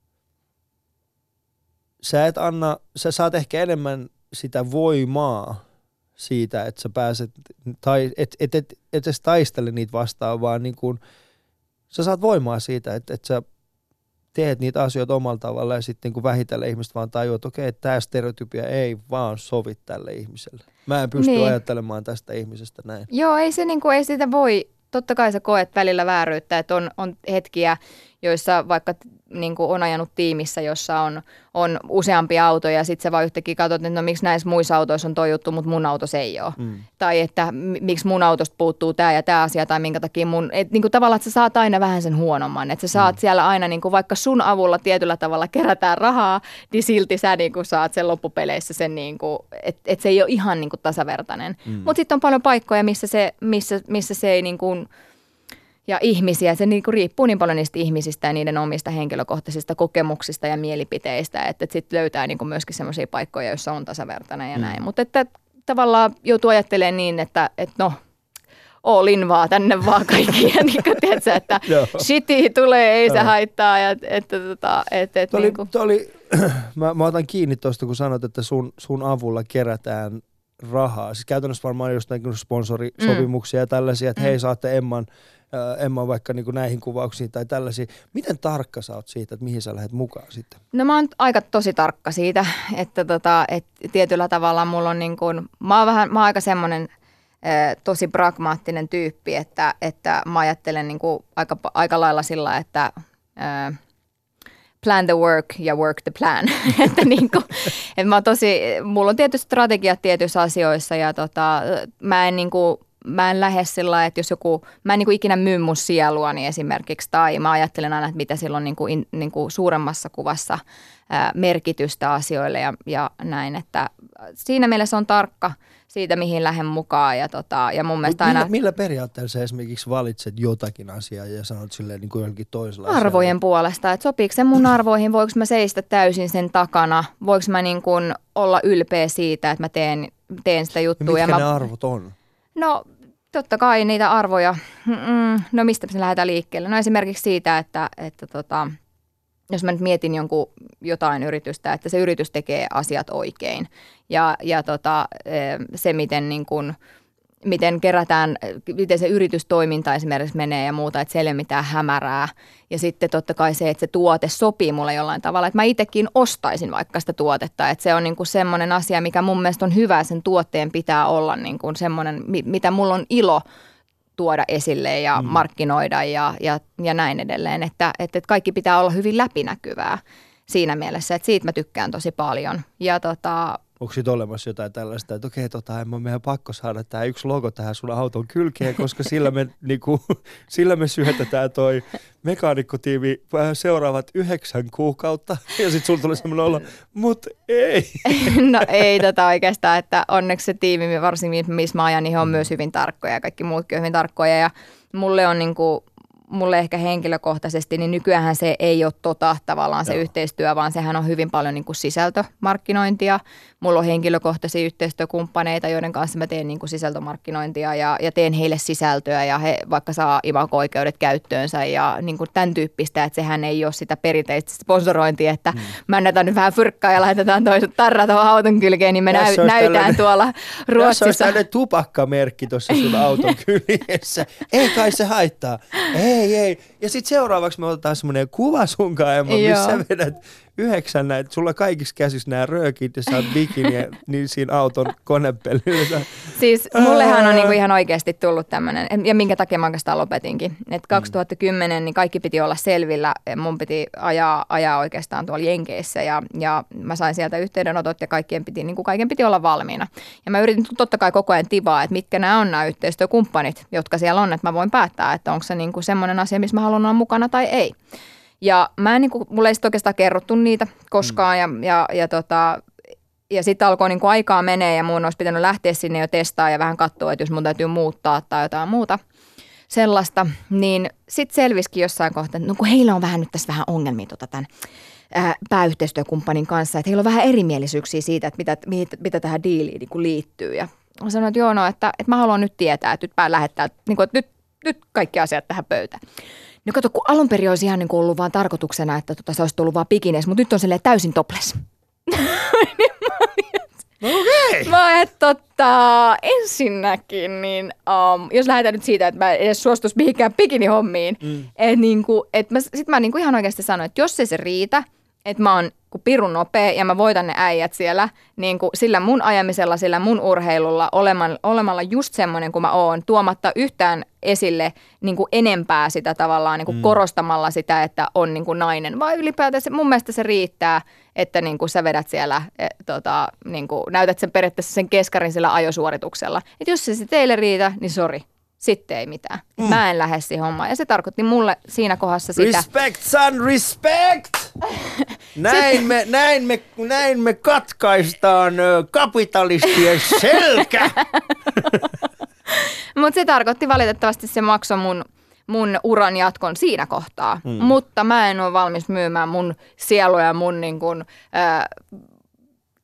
sä et anna, sä saat ehkä enemmän sitä voimaa siitä, että sä pääset, tai et, et, et, et edes taistele niitä vastaan, vaan niin kuin, sä saat voimaa siitä, että, että sä teet niitä asioita omalla tavalla ja sitten niin kuin vähitellen ihmiset vaan tajuaa, että okei, tämä stereotypia ei vaan sovi tälle ihmiselle. Mä en pysty Niin. niin. ajattelemaan tästä ihmisestä näin. Joo, ei, se, niinku, ei sitä voi, totta kai sä koet välillä vääryyttä, että on, on hetkiä, joissa vaikka niinku, on ajanut tiimissä, jossa on, on useampia autoja ja sitten sä vaan yhtäkkiä katsot, että no miksi näissä muissa autoissa on toi juttu, mutta mun autossa ei ole. Mm. Tai että miksi mun autosta puuttuu tämä ja tämä asia tai minkä takia mun, et niinku tavallaan, että sä saat aina vähän sen huonomman. Että sä saat mm. siellä aina, niinku, vaikka sun avulla tietyllä tavalla kerätään rahaa, niin silti sä niinku saat sen loppupeleissä sen, niinku, että et se ei ole ihan niinku tasavertainen. Mm. Mutta sitten on paljon paikkoja, missä se, missä, missä se ei niinku, ja ihmisiä, se niinku riippuu niin paljon niistä ihmisistä ja niiden omista henkilökohtaisista kokemuksista ja mielipiteistä, että, että sitten löytää niinku myöskin sellaisia paikkoja, joissa on tasavertainen ja Mm. näin. Mutta että tavallaan joutuu ajattelemaan niin, että, että no, all in vaan tänne vaan kaikkia, *laughs* niin kuin, tiedätkö, että *laughs* shitty tulee, ei se haittaa. Ja, että, tota, että, että, Tuo oli, niin kuin, tuo oli, *clears throat* mä, mä otan kiinni tuosta, kun sanot, että sun, sun avulla kerätään rahaa. Siis käytännössä varmaan just näin sponsorisopimuksia ja tällaisia, että Mm. hei saatte Emman, Emman vaikka niin kuin näihin kuvauksiin tai tällaisia. Miten tarkka sä oot siitä, että mihin sä lähdet mukaan sitten? No mä oon aika tosi tarkka siitä, että tota, et tietyllä tavalla mulla on niin kuin, mä oon vähän, mä oon aika semmoinen tosi pragmaattinen tyyppi, että, että mä ajattelen niin kuin aika, aika lailla sillä, että eh, plan the work ja work the plan. *laughs* että niin kuin, että mä tosi, mulla on tietysti strategiat tietyissä asioissa ja tota, mä en niin kuin, mä en lähde sillä että jos joku, mä en niin kuin ikinä myy mun sieluani esimerkiksi, tai mä ajattelen aina, että mitä sillä on niin kuin, in, niin kuin suuremmassa kuvassa ää, merkitystä asioille ja, ja näin, että siinä mielessä on tarkka siitä, mihin lähden mukaan ja, tota, ja mun mielestä millä, aina millä periaatteella sä esimerkiksi valitset jotakin asiaa ja sanot silleen niin kuin johonkin toisella arvojen puolesta, että sopiiko se mun arvoihin, voiko mä seistä täysin sen takana, voiko mä niin kuin olla ylpeä siitä, että mä teen, teen sitä Ja juttua. mitkä ja mä, ne arvot on? No totta kai niitä arvoja. Mm-mm. No mistä se lähdetään liikkeelle? No esimerkiksi siitä, että, että tota, jos mä nyt mietin jonkun jotain yritystä, että se yritys tekee asiat oikein. Ja, ja tota, eh, se, miten niin kun, miten kerätään, miten se yritystoiminta esimerkiksi menee ja muuta, että siellä ei ole mitään hämärää. Ja sitten totta kai se, että se tuote sopii mulle jollain tavalla, että mä itsekin ostaisin vaikka sitä tuotetta. Että se on niin kuin semmoinen asia, mikä mun mielestä on hyvä, sen tuotteen pitää olla niin kuin semmoinen, mi- mitä mulla on ilo tuoda esille ja mm. markkinoida ja, ja, ja näin edelleen. Että, että kaikki pitää olla hyvin läpinäkyvää siinä mielessä, että siitä mä tykkään tosi paljon. Ja tota, Onko siitä olemassa jotain tällaista, että okei, tota, Emma, meidän pakko saada tämä yksi logo tähän sun auton kylkeen, koska sillä me, *laughs* niinku, sillä me syötetään toi mekaanikkotiimi äh, seuraavat yhdeksän kuukautta. Ja sitten sulla tulee semmoinen olo, mut ei. *laughs* no ei tota oikeastaan, että onneksi se tiimi, varsinkin missä mä ajan, niin he on myös hyvin tarkkoja ja kaikki muutkin on hyvin tarkkoja. Ja mulle on niinku, mulle ehkä henkilökohtaisesti, niin nykyään se ei ole tota tavallaan se Joo. yhteistyö, vaan sehän on hyvin paljon niin kuin sisältömarkkinointia. Mulla on henkilökohtaisia yhteistyökumppaneita, joiden kanssa mä teen niin kuin sisältömarkkinointia ja, ja teen heille sisältöä ja he vaikka saa imago-oikeudet käyttöönsä ja niin kuin tämän tyyppistä, että sehän ei ole sitä perinteistä sponsorointia, että mm. mä annetaan nyt vähän fyrkkaa ja laitetaan toiset tarrat tuohon auton kylkeen, niin me näy, näytään tuolla Tässä olisi Ruotsissa. tällainen tupakkamerkki tuossa sun auton *laughs* kyljessä. Ei kai se haittaa. Ei, ei. Ja sitten seuraavaksi me otetaan semmoinen kuva sun kanssa, Emma, missä vedät yhdeksän näitä. Sulla kaikissa käsissä nämä röökit ja sä oot bikini ja niin siinä auton konepelillä. Siis mullehan on niinku ihan oikeasti tullut tämmöinen, ja minkä takia mä oikeastaan lopetinkin. Et 2010 niin kaikki piti olla selvillä, mun piti ajaa, ajaa oikeastaan tuolla Jenkeissä ja, ja mä sain sieltä yhteydenotot ja kaikkien piti, niin kaiken piti olla valmiina. Ja mä yritin totta kai koko ajan tivaa, että mitkä nämä on nämä yhteistyökumppanit, jotka siellä on, että mä voin päättää, että onko se niinku semmoinen asia, missä mä haluan olla mukana tai ei. Ja mä en niinku, mulle ei sit oikeastaan kerrottu niitä koskaan ja, ja, ja tota, ja sitten alkoi niinku aikaa menee ja mun olisi pitänyt lähteä sinne jo testaa ja vähän katsoa, että jos mun täytyy muuttaa tai jotain muuta sellaista, niin sitten selvisikin jossain kohtaa, että no kun heillä on vähän nyt tässä vähän ongelmia tota tämän ää, pääyhteistyökumppanin kanssa, että heillä on vähän erimielisyyksiä siitä, että mitä, mitä, mitä tähän diiliin niin kuin liittyy. Ja mä sanoin, että joo, no, että, että mä haluan nyt tietää, että nyt pää lähettää, niin kuin, että nyt, nyt kaikki asiat tähän pöytään. No kato, kun alun perin olisi ihan niin kuin ollut vaan tarkoituksena, että tota, se olisi tullut vaan pikines, mutta nyt on silleen täysin topless. *laughs* Okei. Mä oon, että tota, ensinnäkin, niin um, jos lähdetään nyt siitä, että mä en edes suostus mihinkään bikinihommiin, mm. että niinku, et mä, sit mä niinku ihan oikeasti sanoin, että jos ei se riitä, että mä oon ku pirun nopea ja mä voitan ne äijät siellä, niin kuin sillä mun ajamisella, sillä mun urheilulla, olemalla, olemalla just semmoinen kuin mä oon, tuomatta yhtään esille niin kuin enempää sitä tavallaan niin kuin mm. korostamalla sitä, että on niin kuin nainen, vaan ylipäätään se, mun mielestä se riittää, että niin kuin sä vedät siellä, e, tota, niin kuin näytät sen periaatteessa sen keskarin sillä ajosuorituksella. Että jos se, se teille riitä, niin sori, sitten ei mitään. Mm. Mä en lähde siihen hommaan. Ja se tarkoitti mulle siinä kohdassa sitä. Respect, son, respect! *laughs* Näin me, näin me, näin me katkaistaan kapitalistien selkä. *laughs* Mutta se tarkoitti valitettavasti se maksoi mun, mun uran jatkon siinä kohtaa. Mm. Mutta mä en ole valmis myymään mun sielua ja mun niin kun, ää,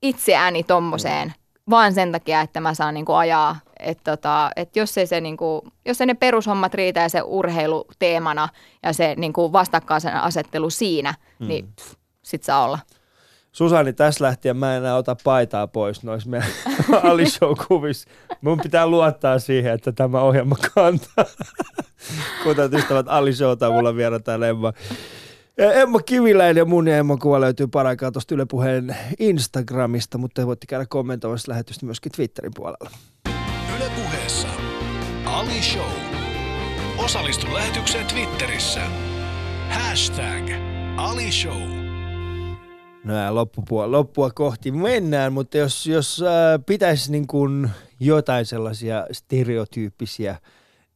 itseäni tommoseen, mm. Vaan sen takia, että mä saan niin kun ajaa. Että tota, et jos, ei se, niin kun, jos ei ne perushommat riitä ja se urheilu teemana ja se niin vastakkaisen asettelu siinä, mm. niin pff, sit saa olla. Susani, tässä lähtien mä en enää ota paitaa pois noissa meidän *laughs* Ali Show-kuvissa. Mun pitää luottaa siihen, että tämä ohjelma kantaa. *laughs* Kuten ystävät Ali Showta, mulla on vielä täällä Emma. Emma Kiviläinen ja mun ja Emma kuva löytyy paraikaa tuosta Yle Puheen Instagramista, mutta te voitte käydä kommentoimassa lähetystä myöskin Twitterin puolella. Yle Puheessa. Ali Show. Osallistu lähetykseen Twitterissä. Hashtag Ali Show. No ja loppupua, loppua kohti mennään, mutta jos, jos äh, pitäisi niin kuin jotain sellaisia stereotyyppisiä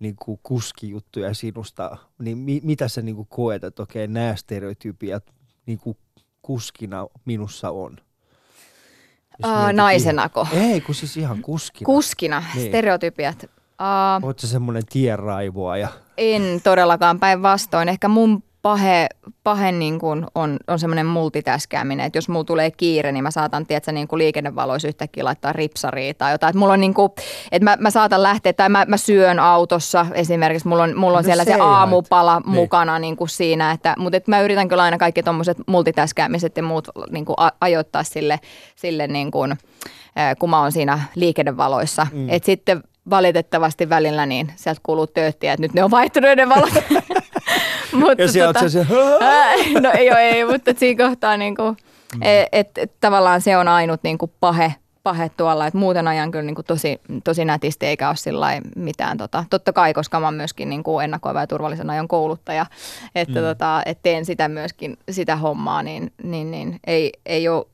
niin kuin kuskijuttuja sinusta, niin mi, mitä sä niin kuin koet, että okei, nämä stereotypiat niin kuin kuskina minussa on? Uh, naisenako? Ihan, ei, kun siis ihan kuskina. Kuskina, Niin. stereotypiat. Uh, sä semmoinen tienraivoa ja En todellakaan päinvastoin. Ehkä mun pahe, pahe niin kuin on, on semmoinen multitäskääminen, että jos mulla tulee kiire, niin mä saatan, tiedätkö, niin kuin liikennevaloissa yhtäkkiä laittaa ripsaria tai jotain. Että mulla on niin kuin, että mä, mä saatan lähteä, tai mä, mä syön autossa esimerkiksi, mulla on, mulla on No siellä se se aamupala. Niin. mukana niin kuin siinä, että, mutta että mä yritän kyllä aina kaikki tuommoiset multitäskäämiset ja muut niin kuin a, ajoittaa sille, sille niin kuin, kun mä oon siinä liikennevaloissa. Mm. Että sitten valitettavasti välillä niin sieltä kuuluu tööttiä, että nyt ne on vaihtunut ne valot. *laughs* *laughs* mutta ja tota... se, *laughs* *laughs* no ei ole, ei, mutta et siinä kohtaa niinku, mm. et, et, tavallaan se on ainut niinku pahe, pahe tuolla, että muuten ajan kyllä niinku tosi, tosi nätisti eikä ole sillä mitään. Tota, totta kai, koska mä oon myöskin niinku ennakoiva ja turvallisen ajan kouluttaja, että mm. tota, et teen sitä myöskin, sitä hommaa, niin, niin, niin ei, ei ole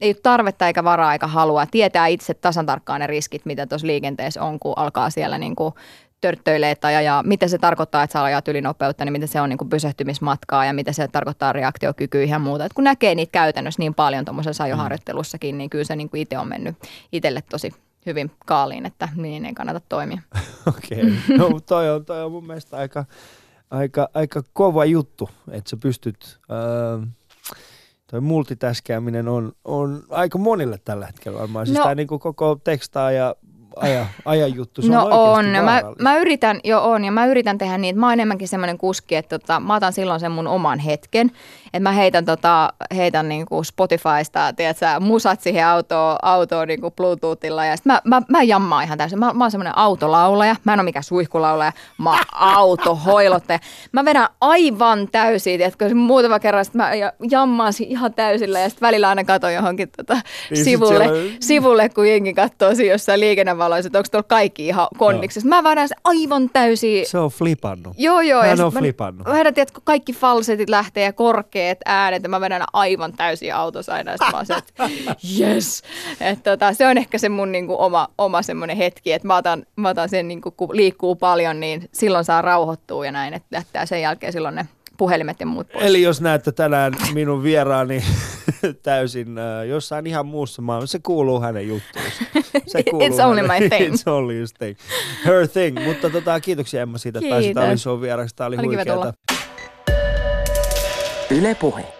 ei ole tarvetta eikä varaa eikä halua. Tietää itse tasan tarkkaan ne riskit, mitä tuossa liikenteessä on, kun alkaa siellä niin kuin törttöilee tai ajaa. Mitä se tarkoittaa, että sä ajat ylinopeutta, niin mitä se on niin kuin pysähtymismatkaa ja mitä se tarkoittaa reaktiokykyä ja muuta. Et kun näkee niitä käytännössä niin paljon tuommoisessa ajoharjoittelussakin, niin kyllä se niin kuin itse on mennyt itselle tosi hyvin kaaliin, että niin ei kannata toimia. *laughs* Okei, okay. no, toi, on, toi on mun mielestä aika, aika, aika kova juttu, että sä pystyt... Öö, toi multitaskääminen on, on aika monille tällä hetkellä varmaan. Siis No. tää niinku koko tekstaa ja aja, ajan juttu, se no on, on. Mä, mä, yritän, jo on, ja mä yritän tehdä niin, että mä oon enemmänkin semmoinen kuski, että tota, mä otan silloin sen mun oman hetken. Että mä heitän, tota, heitän niinku Spotifysta, tiedätkö, musat siihen autoon, autoon niinku Bluetoothilla. Ja sit mä, mä, mä jammaan ihan täysin. Mä, mä oon semmoinen autolaulaja. Mä en ole mikään suihkulaulaja. Mä oon *laughs* autohoilottaja. Mä vedän aivan täysin, tiedätkö, muutama kerran sit mä ja- jammaan ihan täysillä. Ja sitten välillä aina katon johonkin tota, Niin sivulle, siellä sivulle, kun jengi katsoo siinä jossain liikennevaloissa, että onko tuolla kaikki ihan kondiksessa. Mä vedän se aivan täysin Se on flipannut. Joo, joo. Hän sit on mä, flipannut. Mä vedän, tiedätkö, kaikki falsetit lähtee ja korkeat äänet ja mä vedän aivan täysin autossa aina. Ja mä se, että yes. Et, tota, se on ehkä se mun niinku, oma, oma semmoinen hetki, että mä otan, mä otan sen, niinku, kun liikkuu paljon, niin silloin saa rauhoittua ja näin, että jättää sen jälkeen silloin ne puhelimet ja muut pois. Eli jos näette tänään minun vieraani *laughs* täysin äh, jossain ihan muussa maailmassa, se kuuluu hänen juttuunsa. Se *laughs* It's only hänelle. my thing. *laughs* It's only his thing. Her thing. Mutta tota, kiitoksia Emma siitä, että pääsit Kiitos. Ali Show vieraksi. Tämä oli, Oli tulla. Yle Puhe.